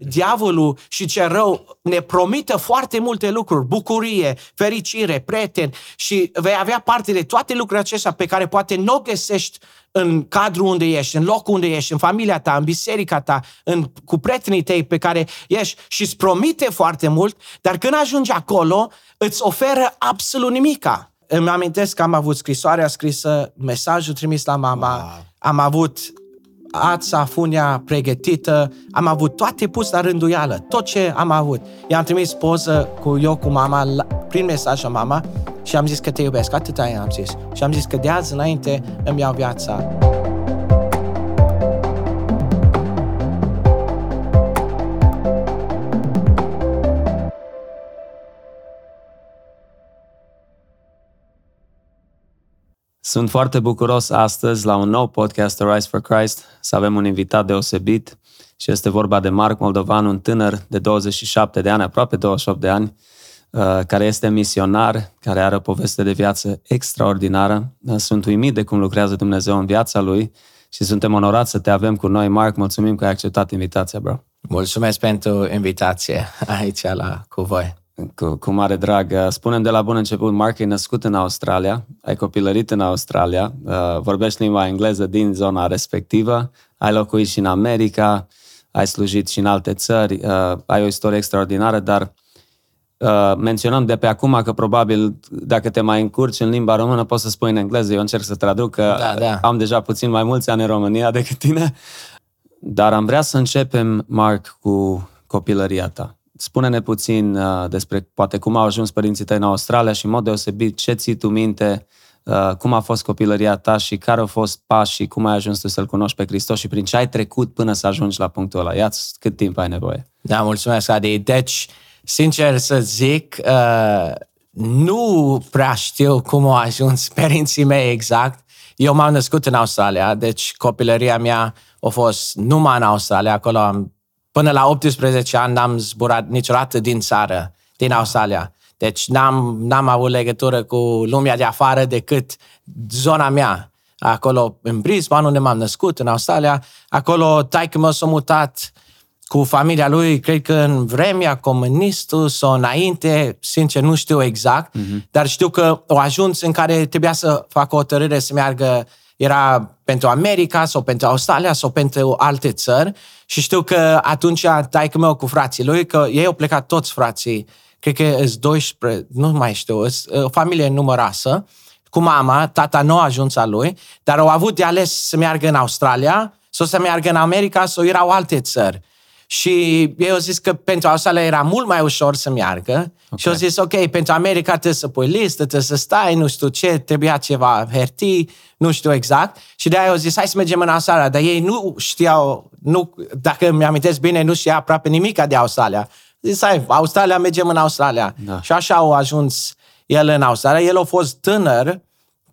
diavolul și ce rău ne promită foarte multe lucruri, bucurie, fericire, prieteni și vei avea parte de toate lucrurile acestea pe care poate nu o găsești în cadrul unde ești, în locul unde ești, în familia ta, în biserica ta, în, cu prietenii tăi pe care ești și îți promite foarte mult, dar când ajungi acolo, îți oferă absolut nimica. Îmi amintesc că am avut scrisoarea scrisă, mesajul trimis la mama, wow. am avut ața, funia pregătită, am avut toate pus la rânduială, tot ce am avut. I-am trimis poză cu eu cu mama, la, prin mesaj la mama și am zis că te iubesc, atâta i-am zis. Și am zis că de azi înainte îmi iau viața. Sunt foarte bucuros astăzi la un nou podcast Rise for Christ să avem un invitat deosebit și este vorba de Marc Moldovan, un tânăr de 27 de ani, aproape 28 de ani, uh, care este misionar, care are o poveste de viață extraordinară. Sunt uimit de cum lucrează Dumnezeu în viața lui și suntem onorați să te avem cu noi. Marc, mulțumim că ai acceptat invitația, bro. Mulțumesc pentru invitație aici la cu voi. Cu, cu mare drag. Spunem de la bun început, Mark e născut în Australia, ai copilărit în Australia, uh, vorbești limba engleză din zona respectivă, ai locuit și în America, ai slujit și în alte țări, uh, ai o istorie extraordinară, dar uh, menționăm de pe acum că probabil dacă te mai încurci în limba română poți să spui în engleză, eu încerc să traduc că da, da. am deja puțin mai mulți ani în România decât tine, dar am vrea să începem, Mark, cu copilăria ta Spune-ne puțin uh, despre poate cum au ajuns părinții tăi în Australia și în mod deosebit ce ții tu minte, uh, cum a fost copilăria ta și care au fost pașii, cum ai ajuns tu să-L cunoști pe Hristos și prin ce ai trecut până să ajungi la punctul ăla. ia cât timp ai nevoie. Da, mulțumesc, Adi. Deci, sincer să zic, uh, nu prea știu cum au ajuns părinții mei exact. Eu m-am născut în Australia, deci copilăria mea a fost numai în Australia, acolo am Până la 18 ani n-am zburat niciodată din țară, din Australia. Deci n-am, n-am avut legătură cu lumea de afară decât zona mea. Acolo, în Brisbane, unde m-am născut, în Australia, acolo taică meu s-a mutat cu familia lui, cred că în vremea comunistul sau înainte, sincer nu știu exact, mm-hmm. dar știu că o ajuns în care trebuia să facă o hotărâre să meargă era pentru America sau pentru Australia sau pentru alte țări și știu că atunci taică meu cu frații lui, că ei au plecat toți frații, cred că sunt 12, nu mai știu, o familie numeroasă, cu mama, tata nu a ajuns a lui, dar au avut de ales să meargă în Australia sau să meargă în America sau erau alte țări. Și eu au zis că pentru Australia era mult mai ușor să meargă okay. și au zis, ok, pentru America trebuie să pui listă, trebuie să stai, nu știu ce, trebuia ceva hertii, nu știu exact. Și de aia au zis, hai să mergem în Australia, dar ei nu știau, nu, dacă mi-amintesc bine, nu știa aproape nimic de Australia. Zis, hai, Australia, mergem în Australia. Da. Și așa au ajuns el în Australia. El a fost tânăr,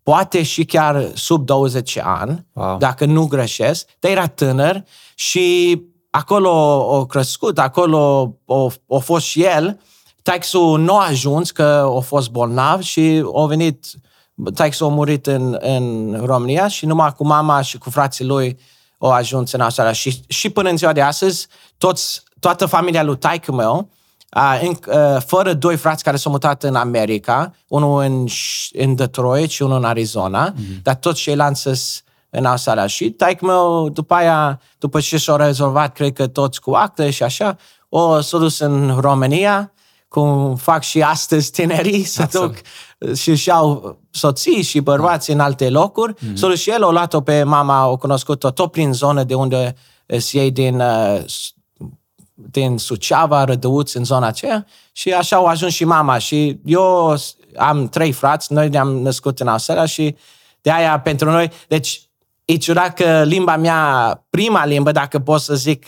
poate și chiar sub 20 ani, wow. dacă nu greșesc, dar era tânăr și acolo o crescut, acolo o, o fost și el. Taxul nu a ajuns că a fost bolnav și a venit, taxul a murit în, în România și numai cu mama și cu frații lui au ajuns în Australia. Și, și până în ziua de astăzi, toți, toată familia lui taică meu, uh, în, uh, fără doi frați care s-au mutat în America, unul în, în Detroit și unul în Arizona, mm-hmm. dar toți ceilalți sunt în Australia. Și taic meu, după aia, după ce și-au rezolvat, cred că toți cu acte și așa, o s-a dus în România, cum fac și astăzi tinerii, să duc și și-au soții și bărbați în alte locuri. Mm-hmm. S-a dus și el, o luat-o pe mama, o cunoscut-o tot prin zonă de unde se ei din, uh, din Suceava, Rădăuți, în zona aceea. Și așa au ajuns și mama. Și eu am trei frați, noi ne-am născut în Australia și de aia pentru noi, deci e ciudat că limba mea, prima limbă, dacă pot să zic,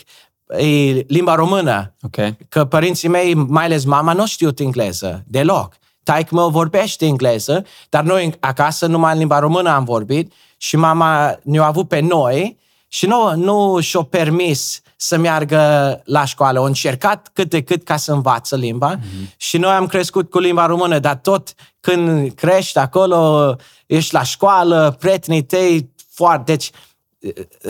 e limba română. Okay. Că părinții mei, mai ales mama, nu știu engleză deloc. Taic meu vorbește engleză, dar noi acasă numai în limba română am vorbit și mama ne-a avut pe noi și nu, nu și-a permis să meargă la școală. Au încercat cât de cât ca să învață limba mm-hmm. și noi am crescut cu limba română, dar tot când crești acolo, ești la școală, prietenii tăi foarte... Deci,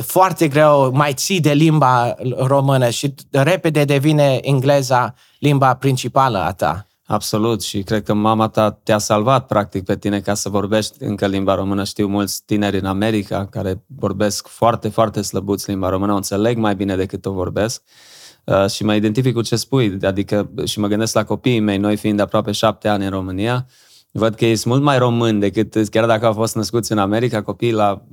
foarte greu mai ții de limba română și repede devine engleza limba principală a ta. Absolut și cred că mama ta te-a salvat practic pe tine ca să vorbești încă limba română. Știu mulți tineri în America care vorbesc foarte, foarte slăbuți limba română, o înțeleg mai bine decât o vorbesc uh, și mă identific cu ce spui, adică și mă gândesc la copiii mei, noi fiind aproape șapte ani în România, Văd că ești mult mai român decât, chiar dacă au fost născuți în America, copiii la,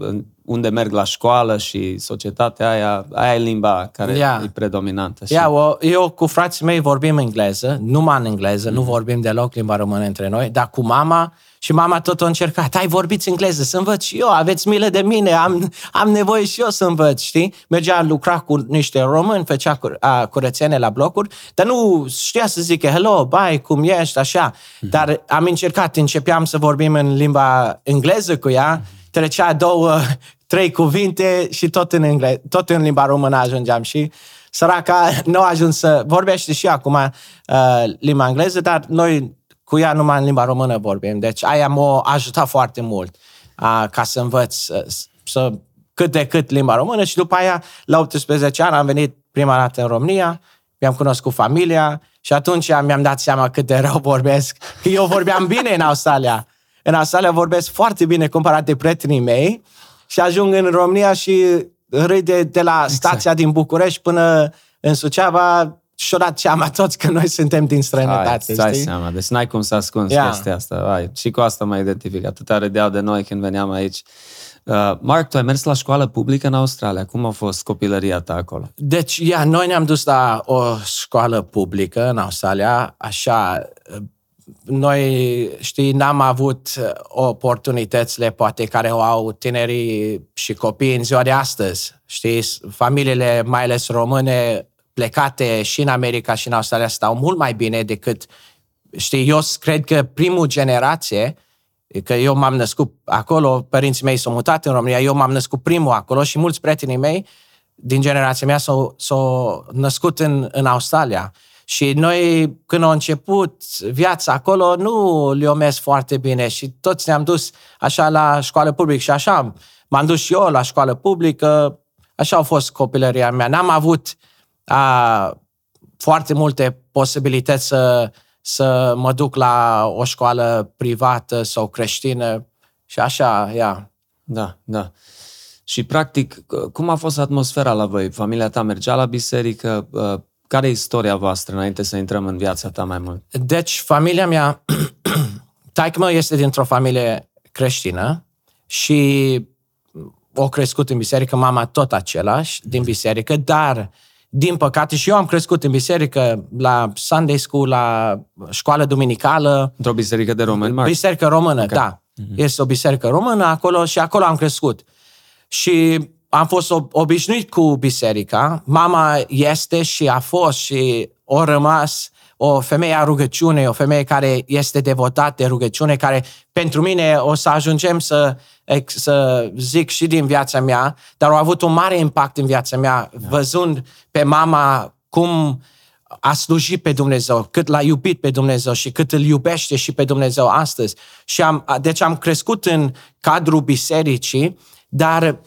unde merg la școală și societatea aia, aia e limba care yeah. e predominantă. Și... Yeah, eu cu frații mei vorbim engleză, numai în engleză, mm-hmm. nu vorbim deloc limba română între noi, dar cu mama și mama tot a încercat, hai vorbiți engleză, să învăț și eu, aveți milă de mine, am, am nevoie și eu să învăț, știi? Mergea lucra cu niște români, făcea cu, a, curățenie la blocuri, dar nu știa să zică hello, bye, cum ești, așa. Mm-hmm. Dar am încercat, începeam să vorbim în limba engleză cu ea, mm-hmm. trecea două, trei cuvinte și tot în, engle- tot în limba română ajungeam și săraca nu a ajuns să vorbește și acum uh, limba engleză, dar noi cu ea numai în limba română vorbim. Deci aia m-a ajutat foarte mult uh, ca să învăț uh, să cât de cât limba română și după aia, la 18 ani, am venit prima dată în România, mi-am cunoscut familia și atunci mi-am dat seama cât de rău vorbesc. Că eu vorbeam bine în Australia. În Australia vorbesc foarte bine comparat de prietenii mei și ajung în România și râde de la exact. stația din București până în Suceava și-o dat seama toți că noi suntem din străinătate, Hai, știi? seama, deci n-ai cum să ascunzi yeah. chestia asta. Hai. Și cu asta mă identific. Atâta râdeau de noi când veneam aici. Uh, Mark, tu ai mers la școală publică în Australia. Cum a fost copilăria ta acolo? Deci, ia, noi ne-am dus la o școală publică în Australia, așa, noi, știi, n-am avut oportunitățile poate care o au tinerii și copiii în ziua de astăzi. Știi, familiile, mai ales române, plecate și în America și în Australia stau mult mai bine decât, știi, eu cred că primul generație, că eu m-am născut acolo, părinții mei s-au mutat în România, eu m-am născut primul acolo și mulți prietenii mei din generația mea s-au, s-au născut în, în Australia. Și noi, când au început viața acolo, nu le-o mers foarte bine și toți ne-am dus așa la școală publică și așa m-am dus și eu la școală publică, așa a fost copilăria mea. N-am avut a, foarte multe posibilități să, să mă duc la o școală privată sau creștină și așa, ia. Da, da. Și practic, cum a fost atmosfera la voi? Familia ta mergea la biserică? Care e istoria voastră înainte să intrăm în viața ta mai mult? Deci, familia mea, taică meu este dintr-o familie creștină și o crescut în biserică, mama tot același din biserică, dar din păcate și eu am crescut în biserică, la Sunday School, la școală duminicală. Într-o biserică de români, Mark? Biserică română, okay. da. Mm-hmm. Este o biserică română acolo și acolo am crescut. Și am fost obișnuit cu biserica. Mama este și a fost și a rămas o femeie a rugăciune, o femeie care este devotată de rugăciune, care pentru mine o să ajungem să, să zic și din viața mea, dar a avut un mare impact în viața mea, da. văzând pe mama cum a slujit pe Dumnezeu, cât l-a iubit pe Dumnezeu și cât îl iubește și pe Dumnezeu astăzi. Și am, deci am crescut în cadrul bisericii, dar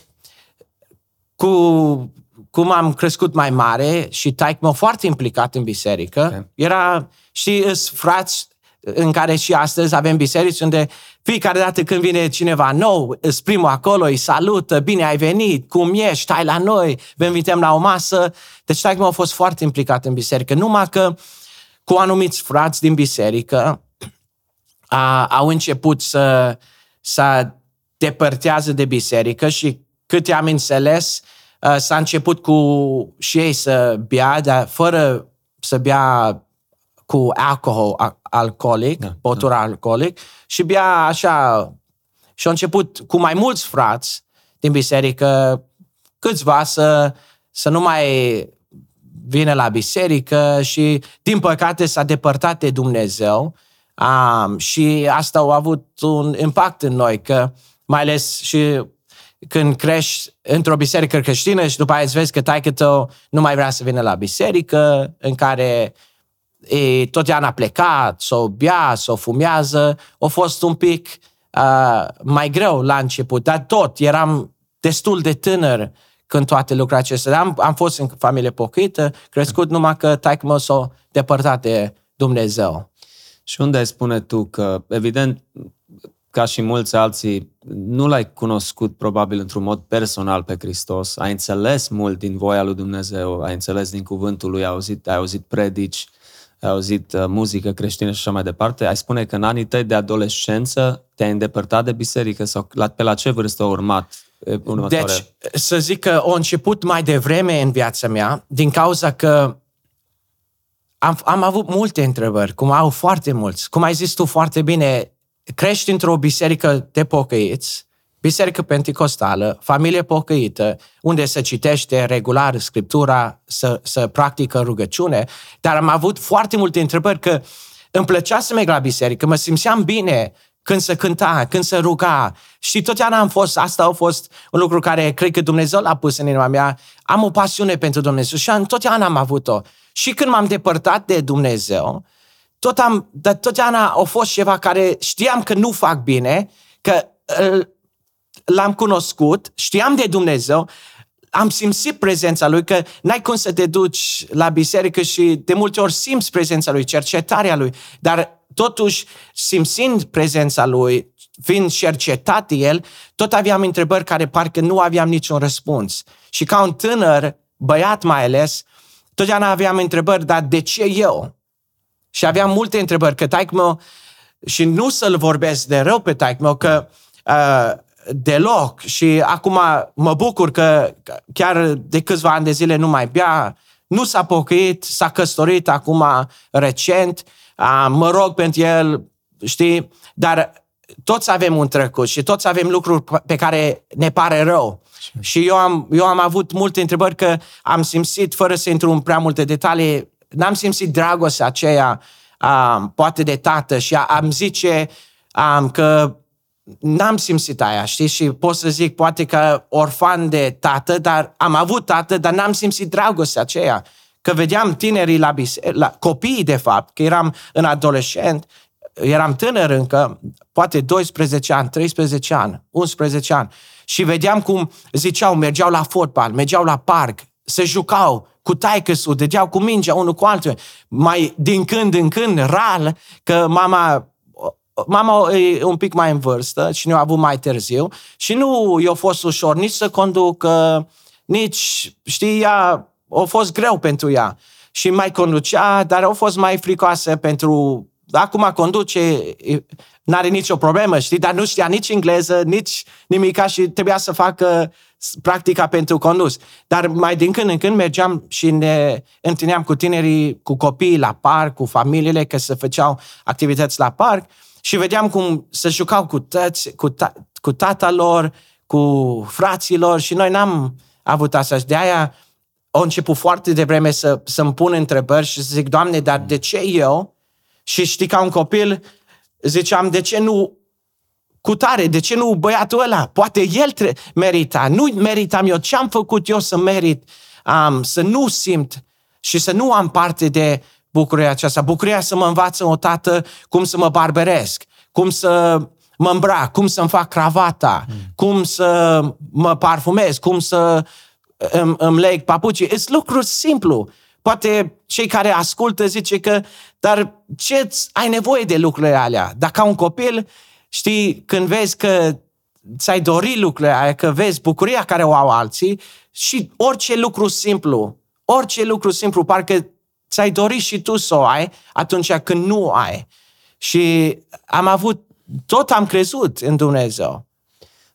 cu cum am crescut mai mare și taic meu foarte implicat în biserică, okay. era și frați în care și astăzi avem biserici unde fiecare dată când vine cineva nou, îți primul acolo, îi salută, bine ai venit, cum ești, stai la noi, vă invităm la o masă. Deci taic meu a fost foarte implicat în biserică, numai că cu anumiți frați din biserică a, au început să, să depărtează de biserică și cât am înțeles, uh, Uh, s-a început cu și ei să bea, dar fără să bea cu alcohol alcoolic, da, băutură da. alcoolic, și bea așa. Și a început cu mai mulți frați din biserică, câțiva să, să nu mai vine la biserică și, din păcate, s-a depărtat de Dumnezeu um, și asta a avut un impact în noi, că mai ales și când crești într-o biserică creștină și după aia îți vezi că taică tău nu mai vrea să vină la biserică, în care e, totdeauna a plecat, sau bea, sau fumează, a fost un pic uh, mai greu la început, dar tot eram destul de tânăr când toate lucrurile acestea. Am, am fost în familie pocăită, crescut numai că taică s-a depărtat de Dumnezeu. Și unde ai spune tu că, evident, ca și mulți alții, nu l-ai cunoscut probabil într-un mod personal pe Hristos, ai înțeles mult din voia lui Dumnezeu, ai înțeles din cuvântul lui, ai auzit, ai auzit predici, ai auzit uh, muzică creștină și așa mai departe, ai spune că în anii tăi de adolescență te-ai îndepărtat de biserică sau la, pe la ce vârstă a urmat următoare? Deci, să zic că a început mai devreme în viața mea, din cauza că am, am avut multe întrebări, cum au foarte mulți. Cum ai zis tu foarte bine, crești într-o biserică de pocăiți, biserică penticostală, familie pocăită, unde se citește regular Scriptura, să, să practică rugăciune, dar am avut foarte multe întrebări că îmi plăcea să merg la biserică, mă simțeam bine când se cânta, când se ruga. Și totdeauna am fost, asta a fost un lucru care cred că Dumnezeu l-a pus în inima mea. Am o pasiune pentru Dumnezeu și totdeauna am avut-o. Și când m-am depărtat de Dumnezeu, tot am, dar totdeauna a fost ceva care știam că nu fac bine, că l-am cunoscut, știam de Dumnezeu, am simțit prezența Lui, că n-ai cum să te duci la biserică și de multe ori simți prezența Lui, cercetarea Lui, dar totuși simțind prezența Lui, fiind cercetat de El, tot aveam întrebări care parcă nu aveam niciun răspuns. Și ca un tânăr, băiat mai ales, totdeauna aveam întrebări, dar de ce eu? Și aveam multe întrebări, că taic meu, și nu să-l vorbesc de rău pe taic meu, că uh, deloc. Și acum mă bucur că chiar de câțiva ani de zile nu mai bea, nu s-a pocăit, s-a căsătorit acum recent, uh, mă rog pentru el, știi, dar toți avem un trecut și toți avem lucruri pe care ne pare rău. Și eu am, eu am avut multe întrebări că am simțit, fără să intru în prea multe detalii, n-am simțit dragostea aceea, um, poate de tată și am zice um, că n-am simțit aia, știi? Și pot să zic, poate că orfan de tată, dar am avut tată, dar n-am simțit dragostea aceea. Că vedeam tinerii la, bise- la copiii, de fapt, că eram în adolescent, eram tânăr încă, poate 12 ani, 13 ani, 11 ani, și vedeam cum ziceau, mergeau la fotbal, mergeau la parc, se jucau cu taică dădeau cu mingea unul cu altul. Mai din când în când, ral, că mama mama e un pic mai în vârstă și ne-a avut mai târziu și nu i-a fost ușor nici să conducă, nici, știi, ea, a fost greu pentru ea. Și mai conducea, dar a fost mai fricoasă pentru... Acum conduce, n-are nicio problemă, știi, dar nu știa nici engleză, nici nimica și trebuia să facă practica pentru condus. Dar mai din când în când mergeam și ne întâlneam cu tinerii, cu copiii la parc, cu familiile, că se făceau activități la parc și vedeam cum se jucau cu, tăți, cu, ta, cu tata lor, cu fraților și noi n-am avut asta. Și de aia au început foarte devreme să, să-mi pun întrebări și să zic, Doamne, dar de ce eu? Și știi, ca un copil, ziceam, de ce nu cu tare, de ce nu băiatul ăla? Poate el tre- merita, nu meritam eu. Ce am făcut eu să merit, um, să nu simt și să nu am parte de bucuria aceasta? Bucuria să mă învață o tată cum să mă barberesc, cum să mă îmbrac, cum să-mi fac cravata, mm. cum să mă parfumez, cum să îmi, îmi leg papucii. Sunt lucruri simplu. Poate cei care ascultă zice că, dar ce ai nevoie de lucrurile alea? Dacă un copil, știi, când vezi că ți-ai dorit lucrurile aia, că vezi bucuria care o au alții și orice lucru simplu, orice lucru simplu, parcă ți-ai dorit și tu să o ai atunci când nu ai. Și am avut, tot am crezut în Dumnezeu.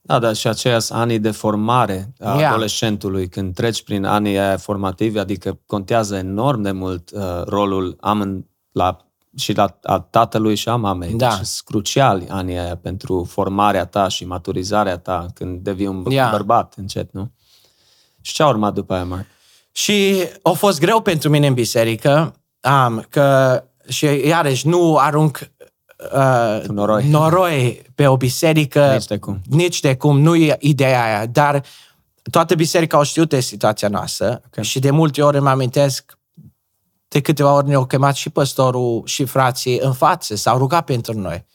Da, dar și aceiași ani de formare a yeah. adolescentului, când treci prin anii aia formativi, adică contează enorm de mult uh, rolul am la, și la, a tatălui și a mamei. Da. Deci sunt cruciali anii aia pentru formarea ta și maturizarea ta când devii un Yeah. bărbat încet, nu? Și ce a urmat după aia, Mark? Și a fost greu pentru mine în biserică, um, că și iarăși nu arunc uh, Noroi. noroi pe o biserică. Nici de cum. Nici de cum, nu e ideea aia, dar toată biserica au știut de situația noastră Ok. și de multe ori îmi amintesc de câteva ori ne-au chemat și păstorul și frații în față, s-au rugat pentru noi.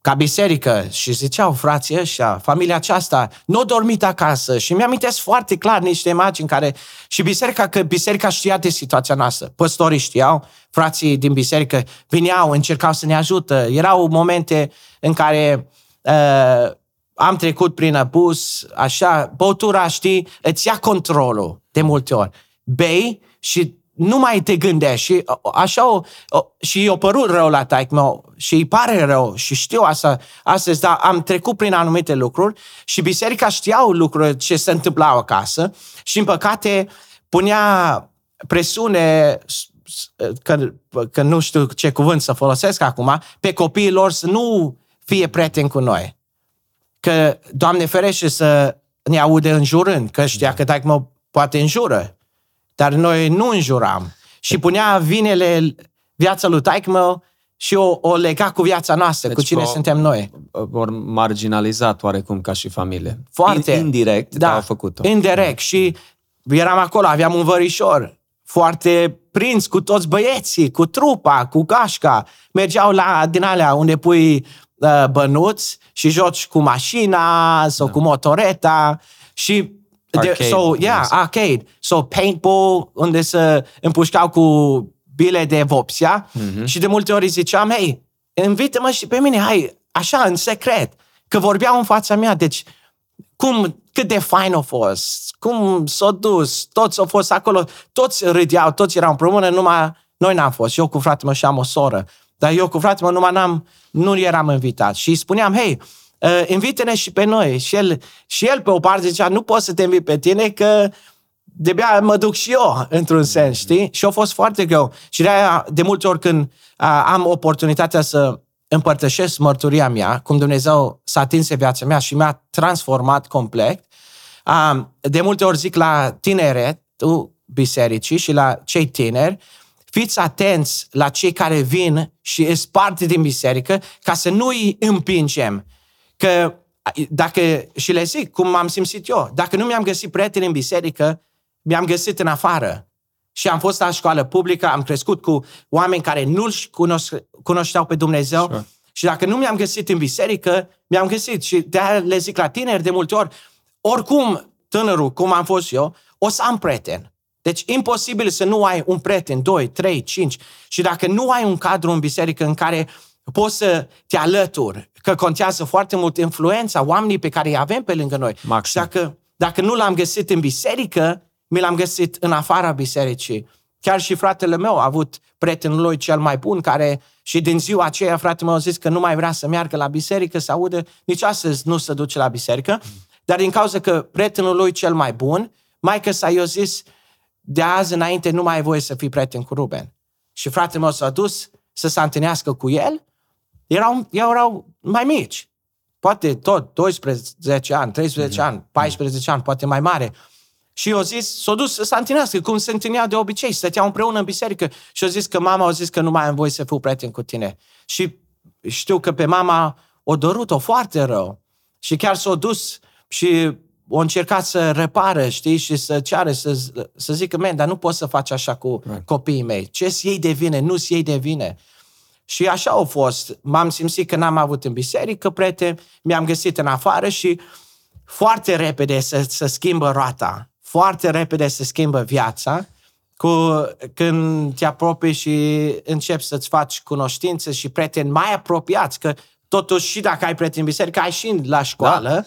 Ca biserică și ziceau frații ăștia, familia aceasta, nu a dormit acasă și mi-am foarte clar niște imagini care, și biserica, că biserica știa de situația noastră. Păstorii știau, frații din biserică vineau, încercau să ne ajută. Erau momente în care uh, am trecut prin abuz, așa, băutura, știi, îți ia controlul de multe ori. Bei și nu mai te gândești și așa o, o, și i-a părut rău la taic meu și îi pare rău și știu asta astăzi, dar am trecut prin anumite lucruri și biserica știau lucruri ce se întâmplau acasă și în păcate punea presiune că, că nu știu ce cuvânt să folosesc acum, pe copiii lor să nu fie prieteni cu noi. Că, Doamne ferește să ne aude înjurând, că știa că taic mă poate înjură dar noi nu înjuram. Și punea vinele viața lui taică meu și o, o lega cu viața noastră, deci cu cine o, suntem noi. Vor marginalizat oarecum ca și familie. Foarte. In, indirect, da, au făcut-o. Indirect. Și eram acolo, aveam un vărișor foarte prins cu toți băieții, cu trupa, cu gașca. Mergeau la din alea unde pui uh, bănuți și joci cu mașina sau da. cu motoreta și Arcade. So, yeah, yes. arcade. So, paintball, unde se împușcau cu bile de vopsia mm-hmm. și de multe ori ziceam, hei, invită-mă și pe mine, hai, așa, în secret, că vorbeau în fața mea, deci cum, cât de fain a fost, cum s-a dus, toți au fost acolo, toți râdeau, toți erau împreună, numai noi n-am fost, eu cu fratele meu și am o soră, dar eu cu fratele meu numai n-am, nu eram invitat și spuneam, hei, uh, invită-ne și pe noi. Și el, și el pe o parte zicea, nu pot să te invit pe tine că de bea mă duc și eu, într-un sens, știi? Și a fost foarte greu. Și de aia, de multe ori când uh, am oportunitatea să împărtășesc mărturia mea, cum Dumnezeu s-a atins viața mea și mi-a transformat complet, uh, de multe ori zic la tineret, tu, bisericii și la cei tineri, fiți atenți la cei care vin și îs parte din biserică ca să nu îi împingem că dacă, și le zic cum am simțit eu, dacă nu mi-am găsit prieteni în biserică, mi-am găsit în afară. Și am fost la școală publică, am crescut cu oameni care nu-L cunoșteau pe Dumnezeu. Sure. Și dacă nu mi-am găsit în biserică, mi-am găsit. Și de aia le zic la tineri de multe ori, oricum tânărul, cum am fost eu, o să am prieten. Deci imposibil să nu ai un prieten, doi, trei, cinci. Și dacă nu ai un cadru în biserică în care poți să te alături, că contează foarte mult influența, oamenii pe care îi avem pe lângă noi. Maxim. Și dacă, dacă nu l-am găsit în biserică, mi l-am găsit în afara bisericii. Chiar și fratele meu a avut prietenul lui cel mai bun, care și din ziua aceea fratele meu a zis că nu mai vrea să meargă la biserică, să audă, nici astăzi nu se duce la biserică, dar din cauza că prietenul lui cel mai bun, mai că s-a zis, de azi înainte nu mai ai voie să fii prieten cu Ruben. Și fratele meu s-a dus să se întâlnească cu el erau, erau mai mici. Poate tot 12 ani, 13 mm-hmm. ani, 14 ani, poate mai mare. Și eu zis, s-a dus să întâlnească, cum se întâlnea de obicei, stăteau împreună în biserică. Și eu zis că mama a zis că nu mai am voie să fiu prieten cu tine. Și știu că pe mama o dorut-o foarte rău. Și chiar s-a dus și o încercat să repară, știi, și să ceară, să, să zică, men, dar nu poți să faci așa cu right. copiii mei. Ce-ți iei de vine? Nu-ți iei de vine. Și așa au fost. M-am simțit că n-am avut în biserică prete, mi-am găsit în afară și foarte repede să, să schimbă roata, foarte repede să schimbă viața, cu, când te apropii și începi să-ți faci cunoștințe și prieteni mai apropiați, că totuși și dacă ai prieteni în biserică, ai și la școală. Da.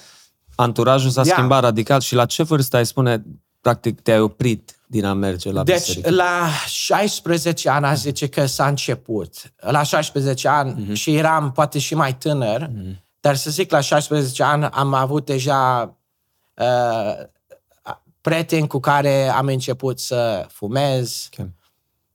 Anturajul s-a yeah. schimbat radical și la ce vârstă ai spune, practic, te-ai oprit din a merge la deci, biserică? Deci, la 16 ani, a zice că s-a început. La 16 ani mm-hmm. și eram poate și mai tânăr, mm-hmm. dar să zic, la 16 ani am avut deja uh, prieteni cu care am început să fumez. Okay.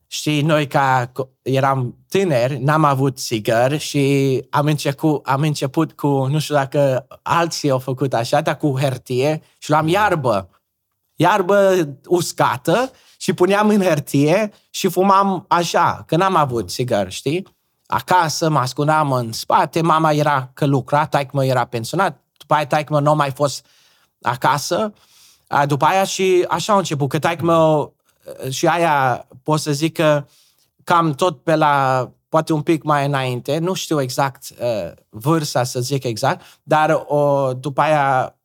Și noi, ca eram tineri, n-am avut țigări și am început, am început cu, nu știu dacă alții au făcut așa, dar cu hârtie și luam iarbă iarbă uscată și puneam în hârtie și fumam așa, că n-am avut țigări, știi? Acasă mă ascundeam în spate, mama era că lucra, taică mă era pensionat, după aia taică mă nu mai fost acasă, după aia și așa a început, că taică mă și aia pot să zic că cam tot pe la poate un pic mai înainte, nu știu exact uh, vârsta să zic exact, dar o, după aia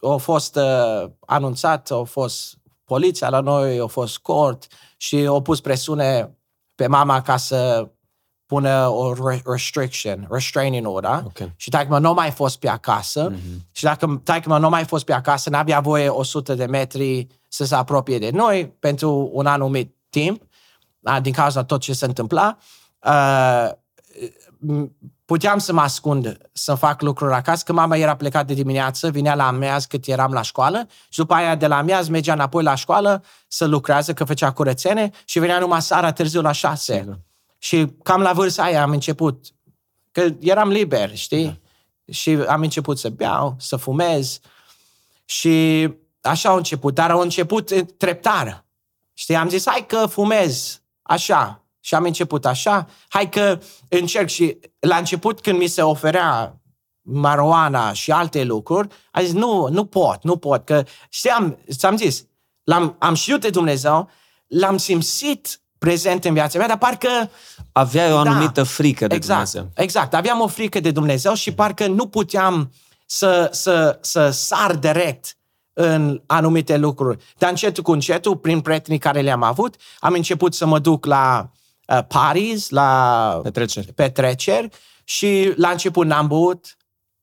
a fost uh, anunțat, a fost poliția la noi, a fost cort și au pus presiune pe mama ca să pună o restriction, restraining order Okay. și dacă nu mai fost pe acasă Mm-hmm. și dacă dacă nu mai fost pe acasă, n-avea voie 100 de metri să se apropie de noi pentru un anumit timp, a, din cauza tot ce se întâmpla. Uh, m- puteam să mă ascund, să fac lucruri acasă, că mama era plecat de dimineață, vinea la amiaz cât eram la școală și după aia de la amiaz mergea înapoi la școală să lucrează, că făcea curățene și venea numai seara târziu la șase. Sigur. Și cam la vârsta aia am început, că eram liber, știi? Da. Și am început să beau, să fumez și așa au început, dar au început eh, treptar. Știi, am zis, hai că fumez, așa. Și am început așa, hai că încerc și la început când mi se oferea marijuana și alte lucruri, am zis, nu, nu pot, nu pot, că știam, ți-am zis, l-am, am știut de Dumnezeu, l-am simțit prezent în viața mea, dar parcă Aveai o Da. anumită frică de exact, Dumnezeu. Exact, aveam o frică de Dumnezeu și parcă nu puteam să, să, să sar direct în anumite lucruri. Dar încetul cu încetul, prin prietenii care le-am avut, am început să mă duc la uh, parties, la Petreceri. petreceri și la început n-am băut,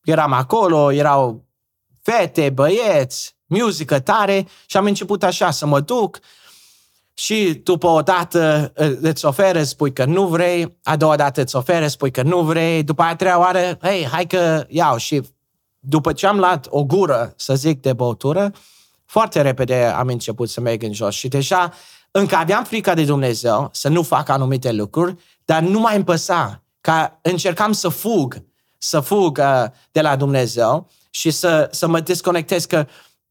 eram acolo, erau fete, băieți, muzică tare și am început așa să mă duc și după o dată uh, îți oferă, spui că nu vrei, a doua dată îți oferă, spui că nu vrei, după a treia oară, hei, hai că iau. Și după ce am luat o gură, să zic, de băutură, foarte repede am început să merg în jos. Și deja încă aveam frica de Dumnezeu să nu fac anumite lucruri, dar nu mai îmi păsa, ca încercam să fug, să fug uh, de la Dumnezeu și să, să mă desconectez că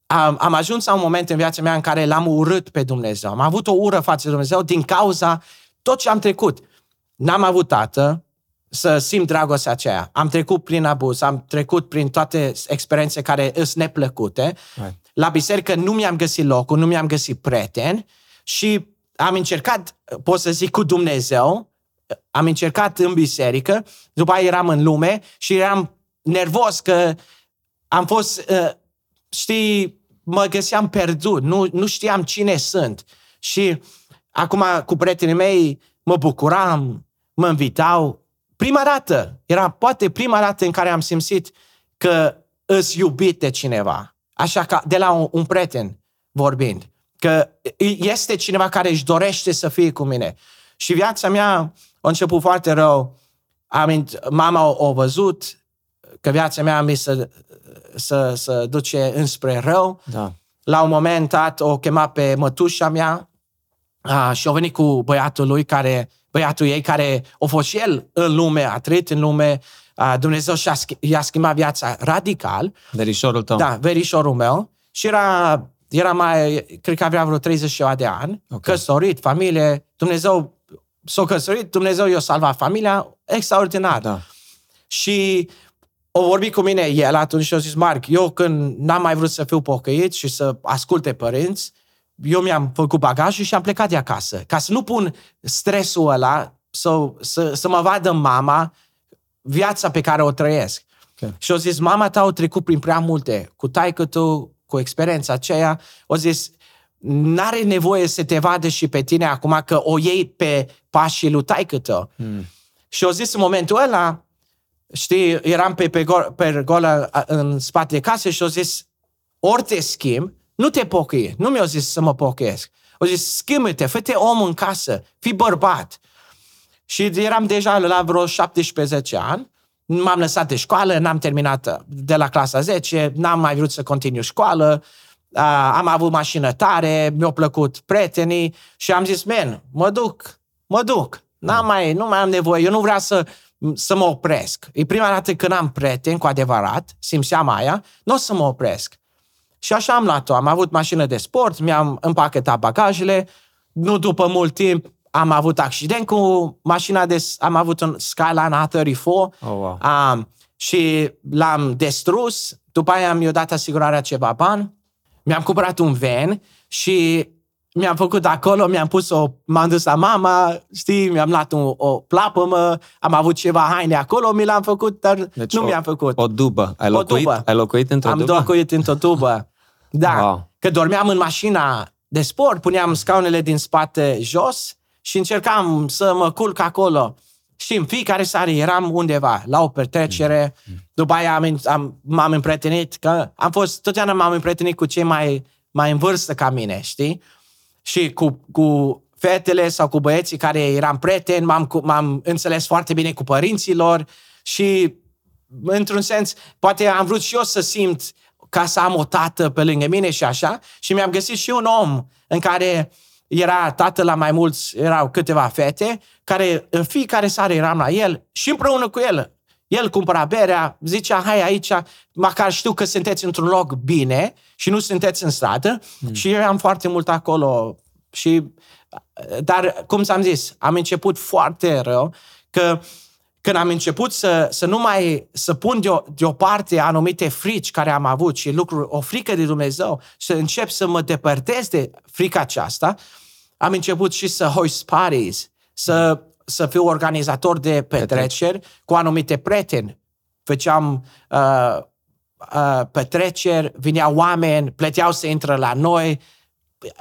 am, am ajuns la un moment în viața mea în care l-am urât pe Dumnezeu. Am avut o ură față de Dumnezeu din cauza tot ce am trecut. N-am avut tată să simt dragostea aceea. Am trecut prin abuz, am trecut prin toate experiențe care îs neplăcute. Right. La biserică nu mi-am găsit locul, nu mi-am găsit prieteni și am încercat, pot să zic, cu Dumnezeu, am încercat în biserică, după aia eram în lume și eram nervos că am fost, uh, știi, mă găseam pierdut, nu, nu știam cine sunt. Și acum cu prietenii mei mă bucuram, mă invitau. Prima dată, era poate prima dată în care am simțit că îs iubit de cineva. Așa că de la un, un prieten vorbind. Că este cineva care își dorește să fie cu mine. Și viața mea a început foarte rău. Am, int- mama a, a văzut că viața mea mi se să, să duce înspre rău. Da. La un moment dat o chema pe mătușa mea a, și a venit cu băiatul lui, care, băiatul ei, care a fost și el în lume, a trăit în lume. A, Dumnezeu și-a, schi- i-a schimbat viața radical. Verișorul tău. Da, verișorul meu. Și era, era mai, cred că avea vreo 30 și ceva de ani, Ok. căsătorit, familie. Dumnezeu s-a căsătorit, Dumnezeu i-a salvat familia, extraordinar. Da. Și o vorbit cu mine el atunci și a zis, Marc, eu când n-am mai vrut să fiu pocăit și să asculte părinți, eu mi-am făcut bagajul și am plecat de acasă. Ca să nu pun stresul ăla să, să, să mă vadă mama viața pe care o trăiesc. Ok. Și au zis, mama ta a trecut prin prea multe, cu taică tu, cu experiența aceea. Au zis, n-are nevoie să te vadă și pe tine acum că o iei pe pașii lui taică tău. Mm. Și au zis în momentul ăla, știi, eram pe, pe, gol, pe golă a- în spatele casei și au zis, ori te schimb, nu te pocăi. Nu mi-au zis să mă pocăiesc. Au zis, schimbă-te, fă-te om în casă, fii bărbat. Și eram deja la vreo 17 ani, m-am lăsat de școală, n-am terminat de la clasa 10, n-am mai vrut să continu școală, uh, am avut mașină tare, mi-au plăcut prietenii și am zis, men, mă duc, mă duc, n-am mai, nu mai am nevoie, eu nu vreau să, să mă opresc. E prima dată când am prieteni cu adevărat, simțeam aia, nu o să mă opresc. Și așa am luat-o. Am avut mașină de sport, mi-am împachetat bagajele. Nu după mult timp am avut accident cu mașina de... Am avut un Skyline A34 Oh, wow. um, și l-am distrus. După aia mi-a dat asigurarea ceva bani. Mi-am cumpărat un van și mi-am făcut acolo, mi-am pus o, m-am dus la mama, știi, mi-am luat un, o plapămă, am avut ceva haine acolo, mi l-am făcut, dar deci nu o, mi-am făcut. O dubă. Ai locuit, o dubă. Ai locuit într-o am dubă? Am locuit într-o dubă. Da. Wow. Că dormeam în mașina de sport, puneam scaunele din spate jos și încercam să mă culc acolo. Și în fiecare seară eram undeva, la o petrecere. Mm. După aia am, am, m-am împrietenit, că am fost, totdeauna m-am împrietenit cu cei mai, mai în vârstă ca mine, știi? Și cu, cu fetele sau cu băieții care eram prieteni, m-am, m-am înțeles foarte bine cu părinților și, într-un sens, poate am vrut și eu să simt ca să am o tată pe lângă mine și așa. Și mi-am găsit și un om în care era tată la mai mulți, erau câteva fete, care în fiecare seară eram la el și împreună cu el. El cumpăra berea, zicea, hai aici, măcar știu că sunteți într-un loc bine și nu sunteți în stradă. Mm. Și eu am foarte mult acolo. Și, dar, cum s-am zis, am început foarte rău că uh, când am început să, să nu mai, să pun deoparte anumite frici care am avut și lucruri, o frică de Dumnezeu, să încep să mă depărtez de frica aceasta, am început și să host parties, să, să fiu organizator de petreceri cu anumite prieteni. Făceam uh, uh, petreceri, vineau oameni, plăteau să intre la noi,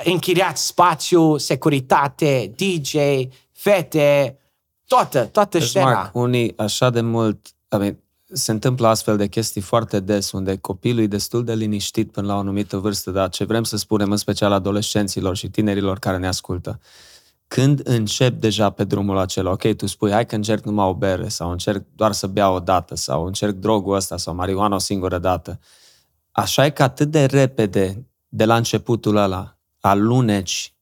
închiriat spațiu, securitate, DJ, fete, toată, toată deci, scena. Mark, unii așa de mult, I mean, se întâmplă astfel de chestii foarte des, unde copilul e destul de liniștit până la o anumită vârstă, dar ce vrem să spunem în special adolescenților și tinerilor care ne ascultă, când încep deja pe drumul acela, ok, tu spui, hai că încerc numai o bere sau încerc doar să beau o dată sau încerc drogul ăsta sau marihuana o singură dată, așa e că atât de repede, de la începutul ăla, aluneci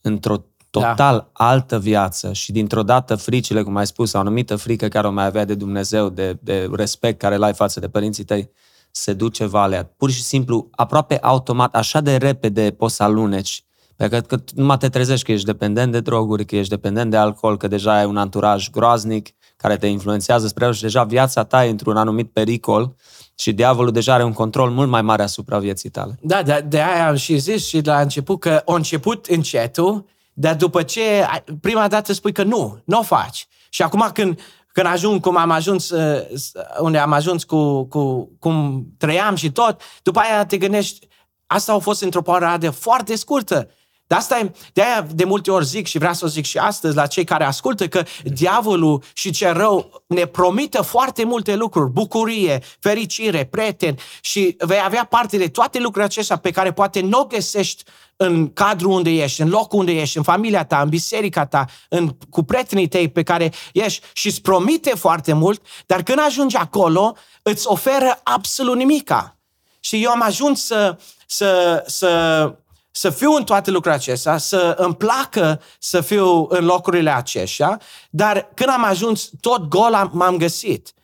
într-o total da. altă viață și dintr-o dată fricile, cum ai spus, o anumită frică care o mai avea de Dumnezeu, de, de respect care l-ai față de părinții tăi, se duce valea. Pur și simplu, aproape automat, așa de repede poți să aluneci. Pentru că, că numai te trezești că ești dependent de droguri, că ești dependent de alcool, că deja ai un anturaj groaznic care te influențează spre și deja viața ta e într-un anumit pericol și diavolul deja are un control mult mai mare asupra vieții tale. Da, de, de aia am și zis și la început că a început încetul, dar după ce prima dată spui că nu, nu o faci. Și acum când, când ajung cum am ajuns, uh, unde am ajuns cu, cu cum trăiam și tot, după aia te gândești, asta a fost într-o perioadă foarte scurtă. De asta e, de aia de multe ori zic și vreau să o zic și astăzi la cei care ascultă că diavolul și ce rău ne promită foarte multe lucruri, bucurie, fericire, prieteni și vei avea parte de toate lucrurile acestea pe care poate nu o găsești în cadrul unde ești, în locul unde ești, în familia ta, în biserica ta, în, cu prietenii tăi pe care ești și îți promite foarte mult, dar când ajungi acolo, îți oferă absolut nimica. Și eu am ajuns să, să, să să fiu în toate lucrurile acestea, să îmi placă să fiu în locurile acestea, dar când am ajuns, tot gol m-am găsit.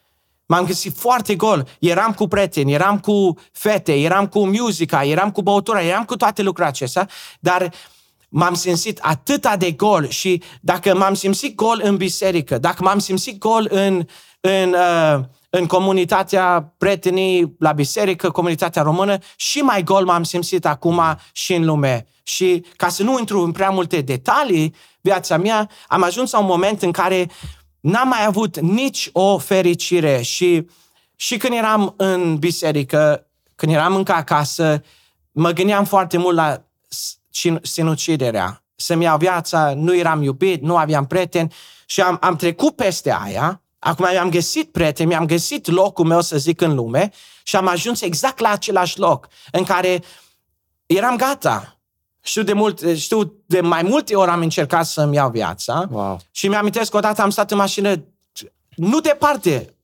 M-am găsit foarte gol. Eram cu prieteni, eram cu fete, eram cu muzica, eram cu băutura, eram cu toate lucrurile acestea, dar m-am simțit atâta de gol și dacă m-am simțit gol în biserică, dacă m-am simțit gol în, în uh, în comunitatea prietenii la biserică, comunitatea română, și mai gol m-am simțit acum și în lume. Și ca să nu intru în prea multe detalii, viața mea, am ajuns la un moment în care n-am mai avut nici o fericire și, și când eram în biserică, când eram încă acasă, mă gândeam foarte mult la sinuciderea. Să-mi iau viața, nu eram iubit, nu aveam prieteni și am, am trecut peste aia Acum mi-am găsit prieteni, mi-am găsit locul meu, să zic, în lume și am ajuns exact la același loc în care eram gata. Știu de, mult, știu de mai multe ori am încercat să-mi iau viața wow. și mi-am amintesc că odată am stat în mașină nu departe,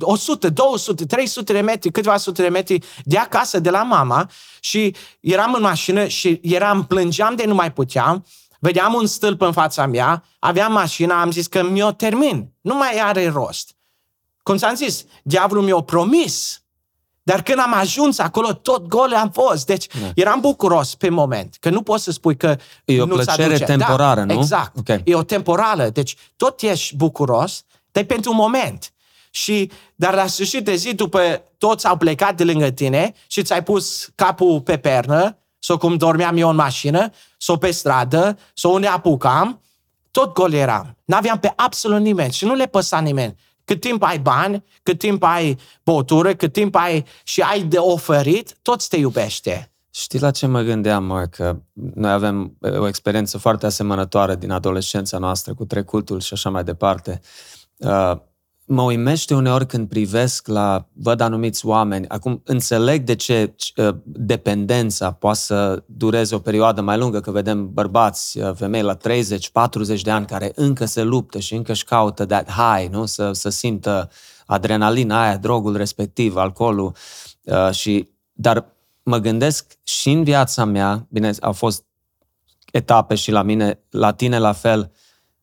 100, 200, 300 de metri, câteva sute de metri de acasă, de la mama și eram în mașină și eram, plângeam de nu mai puteam Vedeam un stâlp în fața mea, aveam mașina, am zis că mi-o termin. Nu mai are rost. Cum ți-am zis, diavolul mi-a promis. Dar când am ajuns acolo, tot gol am fost. Deci da. eram bucuros pe moment. Că nu poți să spui că E o plăcere aduce. temporară, da, nu? Exact. Okay. E o temporală. Deci tot ești bucuros, dar pentru un moment. Și, dar la sfârșit de zi, după toți au plecat de lângă tine și ți-ai pus capul pe pernă, sau cum dormeam eu în mașină, sau pe stradă, sau unde apucam, tot gol eram. N-aveam pe absolut nimeni și nu le păsa nimeni. Cât timp ai bani, cât timp ai băutură, cât timp ai și ai de oferit, toți te iubește. Știi la ce mă gândeam, Mark? Că noi avem o experiență foarte asemănătoare din adolescența noastră cu trecutul și așa mai departe. Uh, mă uimește uneori când privesc la, văd anumiți oameni, acum înțeleg de ce uh, dependența poate să dureze o perioadă mai lungă, că vedem bărbați, uh, femei la 30-40 de ani care încă se luptă și încă își caută that high, nu? Să, să simtă adrenalina aia, drogul respectiv, alcoolul uh, și, dar mă gândesc și în viața mea, bine, au fost etape și la mine, la tine la fel,